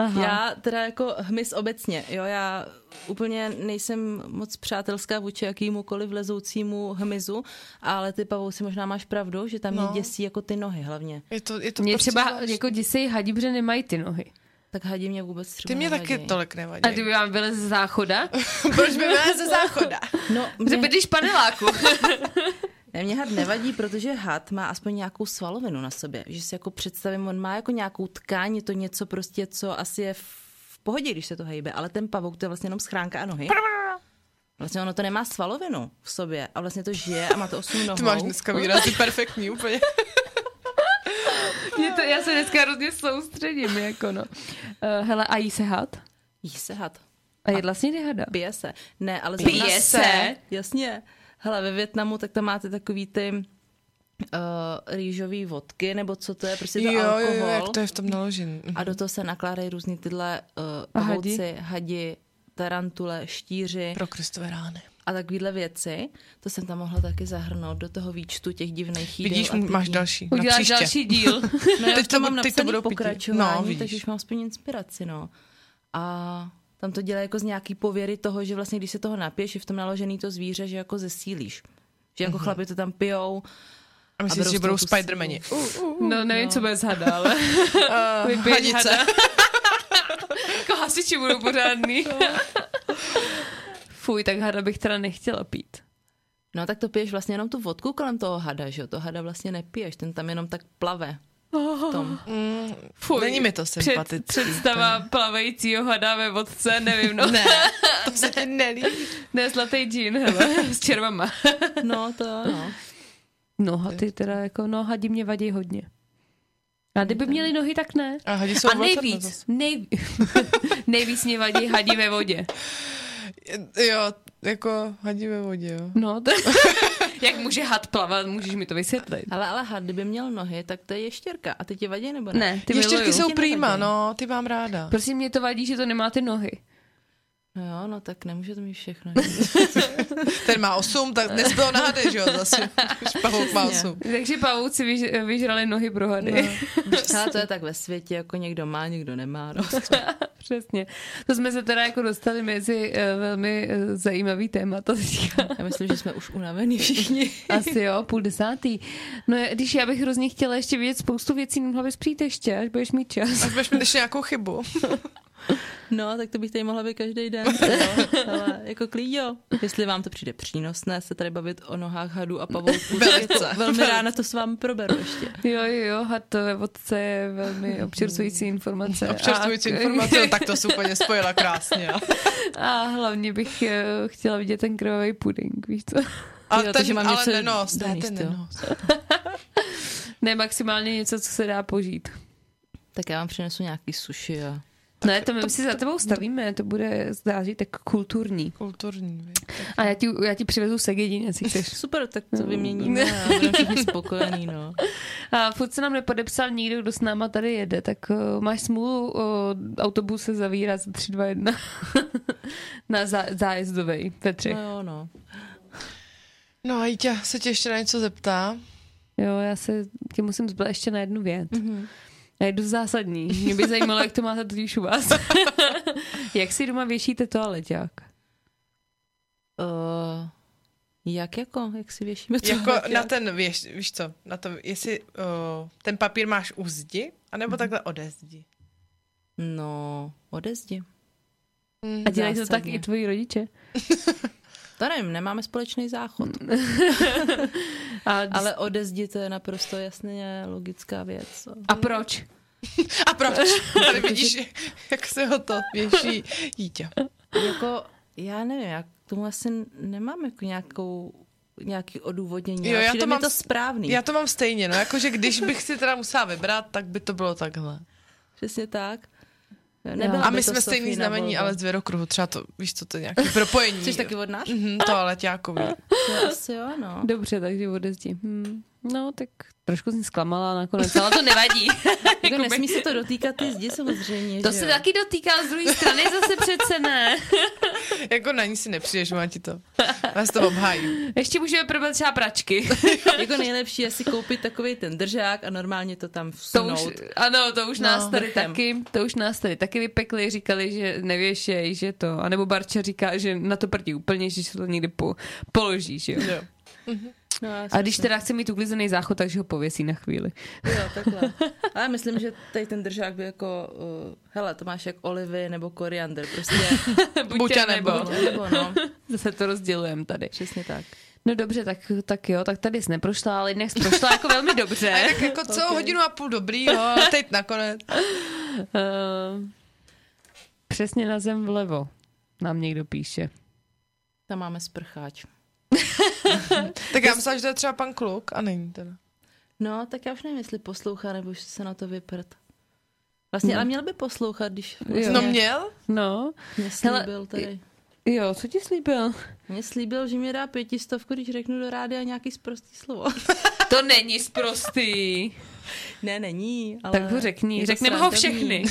Aha. Já teda jako hmyz obecně, jo, já úplně nejsem moc přátelská vůči jakýmukoliv lezoucímu hmyzu, ale ty pavouci možná máš pravdu, že tam mě No. děsí jako ty nohy hlavně. Je to, je to Mě prostě třeba zvláštní. jako děsej hadí, protože nemají ty nohy. Tak hadí mě vůbec třeba Ty mě taky nevadí. tolik nevadí. A kdyby vám byl ze záchoda, *laughs* Proč by byla ze záchoda? No, že mě, bydlíš paneláku. *laughs* ne, mě had nevadí, protože had má aspoň nějakou svalovinu na sobě. Že si jako představím, on má jako nějakou tkáň, je to něco prostě, co asi je v pohodě, když se to hejbe, ale ten pavouk to je vlastně jenom schránka a nohy. Vlastně ono to nemá svalovinu v sobě a vlastně to žije a má to osm nohou. Ty máš dneska výrazy perfektní úplně. Mě to, já se dneska hrozně soustředím, jako no. Uh, hele, a jí se had? Jí se had. A jedla jsi někdy hada? Pije se. Ne, ale Pije zrovna- se? Jasně. Hele, ve Větnamu tak tam máte takový ty uh, rýžový vodky, nebo co to je, prostě to Jo, jo, alkohol. jo, jak to je v tom naložený. A do toho se nakládají různý tyhle uh, A hadi? pavouci, hadi, tarantule, štíři Pro Kristové rány. a takovýhle věci. To jsem tam mohla taky zahrnout do toho výčtu těch divných jídel. Vidíš, máš další. na Uděláš příště. další díl. *laughs* No já Teď to mám teď to budou pití. pokračování, No, no, vidíš. takže už mám aspoň inspiraci, no. A tam to dělá jako z nějaký pověry toho, že vlastně když se toho napiješ, je v tom naložený to zvíře, že jako zesílíš. Že jako chlapi to tam pijou. A myslíš, že z budou toho tu Spidermani. No, nevím, co bez *laughs* hada, ale Uh, hadice. hada. jako hasiči budou pořádný. *laughs* Fuj, tak hada bych teda nechtěla pít. No tak to piješ vlastně jenom tu vodku kolem toho hada, že jo? To hada vlastně nepiješ, ten tam jenom tak plave v tom. Mm, Fuj, Není mi to sympatický. Před, představa plavejícího hada ve vodce, nevím, no. ne, *laughs* to se ti nelíbí. Ne, zlatý džín, hele, s červama. *laughs* No to no. No, haty teda jako, no, hadi mě vadí hodně. A kdyby měli nohy, tak ne. A hadi jsou A nejvíc, zase. nej... *laughs* nejvíc mě vadí hadí ve vodě. Jo, jako hadí ve vodě, jo. No, to... *laughs* Jak může had plavat, můžeš mi to vysvětlit. Ale, ale had, kdyby měl nohy, tak to je ještěrka. A ty ti vadí nebo ne? Ne, ty Ještěrky miluju. jsou prýma, no, ty mám ráda. Prosím, mě to vadí, že to nemá ty nohy. No jo, no tak nemůže to mít všechno. *laughs* Ten má osm, tak dnes bylo na hady, že jo, zase. Pavouk má osm. Takže pavouci vyž, vyžrali nohy pro hady. No. *laughs* Ale to je tak ve světě, jako někdo má, někdo nemá. No. *laughs* Přesně. To jsme se teda jako dostali mezi uh, velmi uh, zajímavý témata teďka. Já myslím, že jsme už unavení všichni. Asi jo, půl desátý. No když já bych hrozně chtěla ještě vidět spoustu věcí, mohla bys přijít ještě, až budeš mít čas. Až budeš mít ještě nějakou chybu. *laughs* No, tak to bych tady mohla být každý den. Jo. Ale jako klíďo, jestli vám to přijde přínosné se tady bavit o nohách hadů a pavouků, tak jako Velice. velmi ráda to s vámi proberu ještě. Jo, jo, had to ve vodce je velmi občerstvující informace. Občerstvující A- informace, no, tak to se úplně *laughs* spojila krásně. jo. A hlavně bych eh, chtěla vidět ten krvavý puding, víš co? A Jo, ten, takže mám ale něco nenos, ne, ten jo. nenos. *laughs* Ne, maximálně něco, co se dá požít. Tak já vám přinesu nějaký suši a Ne, to my si za tebou stavíme, to bude zážitek kulturní. Kulturní. Tak A já ti, já ti přivezu segedin, jestli chceš. *laughs* Super, tak to vyměníme a budeme všichni spokojení, no. *laughs* A furt se nám nepodepsal nikdo, kdo s náma tady jede, tak uh, máš smůlu, uh, autobus se zavírá za 3, 2, 1 na zá, zájezdovej ve třech. No jo, no. No a Jítě se tě ještě na něco zeptá. Jo, já se tě musím zblat ještě na jednu věc. Mm-hmm. Dost zásadní. Mě by zajímalo, jak to máte totiž u vás. *laughs* jak si doma věšíte toaleťák? Uh, jak jako? Jak si věšíme to? Jako na ten, víš, víš co, na to, jestli uh, ten papír máš u zdi, anebo takhle ode zdi. No, ode zdi. Mm. A dělají to tak i tvoji rodiče? *laughs* To nevím, nemáme společný záchod. *laughs* A, Ale ode zdi to je naprosto jasně logická věc. a proč? *laughs* A proč? *laughs* Tady vidíš, jak se ho to věší Jítě. Jako, já nevím, já k tomu asi nemám jako nějakou nějaký odůvodnění. Jo, ale já to mám to správný. Já to mám stejně, no, jakože když bych si teda musela vybrat, tak by to bylo takhle. Přesně tak. Nebyla A my jsme stejný znamení, ale z věrokruhu, třeba to, víš co, to je nějaký propojení. Jsi taky od nás? Mhm, *laughs* to ale asi jo, no. Dobře, takže ode zdi. No, tak trošku jsem zklamala nakonec, ale to nevadí. *laughs* Jako nesmí se to dotýkat ty zdi samozřejmě, to že se jo? taky dotýká z druhé strany, zase přece ne. *laughs* jako na ní si nepřijdeš, má ti to. Vás to obhájí. Ještě můžeme probrat třeba pračky. *laughs* Jako nejlepší je si koupit takový ten držák a normálně to tam To už, vsunout. ano, to už No, nás tady vrchem. taky, to už nás tady taky vypekli, říkali, že nevěšej, že to, anebo Barča říká, že na to prdí úplně, že se to někdy po, položíš, jo. Jo. No, A když si- teda chce mít uklizený záchod, takže ho pověsí na chvíli. Jo, takhle. *laughs* Ale myslím, že tady ten držák by jako, uh, hele, to máš jak olivy nebo koriander, prostě *laughs* Buď a nebo. buď nebo no, *laughs* Zase to rozdělujeme tady. přesně tak. No dobře, tak, tak jo, tak tady jsi neprošla, ale jinak jsi prošla jako velmi dobře. Tak jako celou Ok. hodinu a půl dobrýho, a teď nakonec. Uh, přesně na zem vlevo nám někdo píše. Tam máme sprcháč. *laughs* Tak já myslím, že to je třeba pan kluk a není teda. No, tak já už nevím, jestli poslouchá, nebo už se na to vyprt. Vlastně, No. ale měl by poslouchat, když Jo. vlastně No měl? No, mě slíbil tady. jo, co ti slíbil? Mě slíbil, že mi dá pětistovku, když řeknu do rádia nějaký sprostý slovo. *laughs* To není sprostý. *laughs* ne, není, ale... Tak ho řekni, řekneme ho všechny.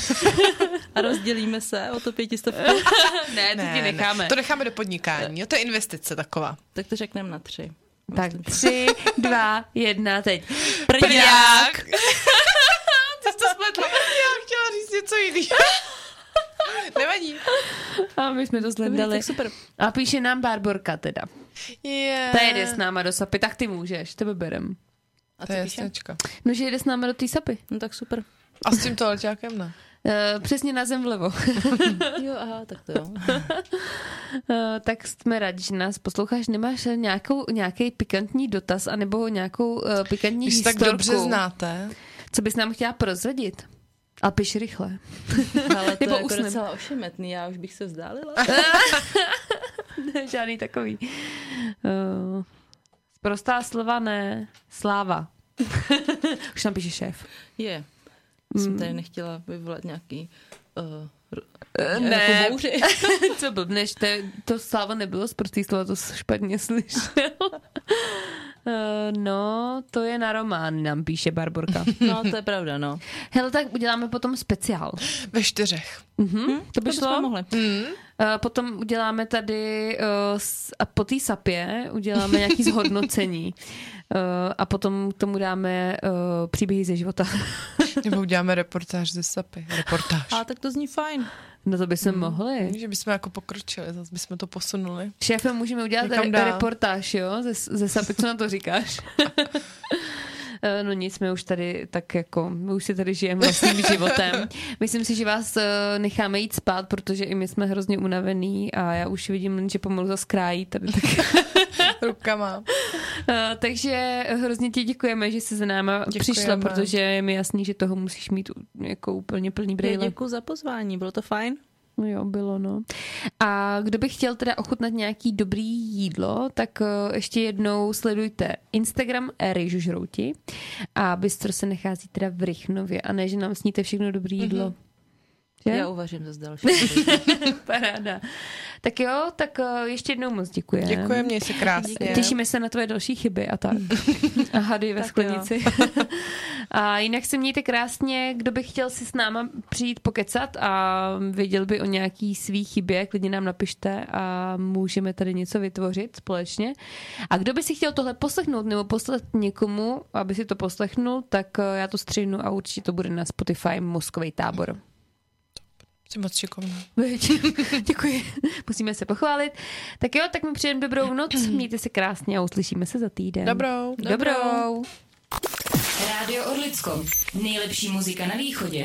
*laughs* A rozdělíme se o to pětistovku. *laughs* ne, to ti necháme. To necháme do podnikání. Jo, to je investice taková. tak to řekneme na tři. Tak tři, dva, jedna, teď. Prďák! Ty jsi to spletla. Já chtěla říct něco jiného. Nevadí. A my jsme to sledali. tak super. A píše nám Barborka teda. Yeah. Ta jede s náma do sapy, tak ty můžeš, tebe berem. A To je píše? jasněčka. No, že jede s náma do té sapy. No tak super. A s tím toaleťákem ne. Uh, přesně na zem vlevo. *laughs* Jo, aha, tak to jo. Uh, tak jsme rádi, že nás posloucháš. Nemáš nějakou, nějaký pikantní dotaz anebo nějakou uh, pikantní Když se tak historku, dobře znáte. co bys nám chtěla prozradit? A piš rychle. *laughs* Ale to Nebo je jako usnem. docela ošemetný, já už bych se vzdálila. *laughs* Žádný takový. Uh, prostá slova ne. Sláva. *laughs* Už tam píše šéf. Je. Jsem tady nechtěla vyvolat nějaký uh, ne. *laughs* Co blbneš, to, to sláva nebylo z prostý slova, to špatně slyšel. *laughs* Uh, no, to je na román, nám píše Barborka. *laughs* No, to je pravda, no. Hele, tak uděláme potom speciál. Ve čtyřech. Mhm, to by To šlo. mohli. Hmm. Uh, potom uděláme tady uh, s, a po té sapě uděláme nějaký *laughs* zhodnocení. Uh, a potom k tomu dáme uh, příběhy ze života. Nebo uděláme reportáž ze SAPy. Reportáž. A tak to zní fajn. No to by se mohli. Že bychom jako pokročili, zase bychom to posunuli. Šéfe, můžeme udělat re- dál. reportáž, jo? Ze, ze sapy, co na to říkáš? *laughs* Eh, No nic, my už tady tak jako, my už si tady žijeme vlastním *laughs* životem. Myslím si, že vás eh, necháme jít spát, protože i my jsme hrozně unavený a já už vidím, že pomalu zaskrájí tady. Tak, *laughs* Rukama. Eh, takže hrozně ti děkujeme, že jsi za náma Děkujeme. přišla, protože je mi jasný, že toho musíš mít jako úplně plný brýle. Děkuji za pozvání, bylo to fajn. No Jo, bylo, no. A kdo by chtěl teda ochutnat nějaký dobrý jídlo, tak uh, ještě jednou sledujte Instagram Rejžu Žrouti a Bistro se nachází teda v Rychnově a ne, že nám sníte všechno dobrý jídlo. Mm-hmm. Že? Já uvařím zase další. *laughs* *laughs* Paráda. Tak jo, tak uh, ještě jednou moc děkuji. Děkuji, měj se krásně. Těšíme se na tvoje další chyby a tak. *laughs* A hady ve Tak sklenici. *laughs* a jinak se mějte krásně. Kdo by chtěl si s náma přijít pokecat a věděl by o nějaký svý chybě, klidně nám napište a můžeme tady něco vytvořit společně. A kdo by si chtěl tohle poslechnout nebo poslat někomu, aby si to poslechnul, tak eh, já to střihnu a určitě to bude na Spotify Mozkový tábor. Jsi moc šikovná. *laughs* Děkuji. Musíme se pochválit. Tak jo, tak mi přejem dobrou noc. *clears throat* Mějte se krásně a uslyšíme se za týden. Dobrou. Dobrou. Rádio Orlicko. Nejlepší muzika na východě.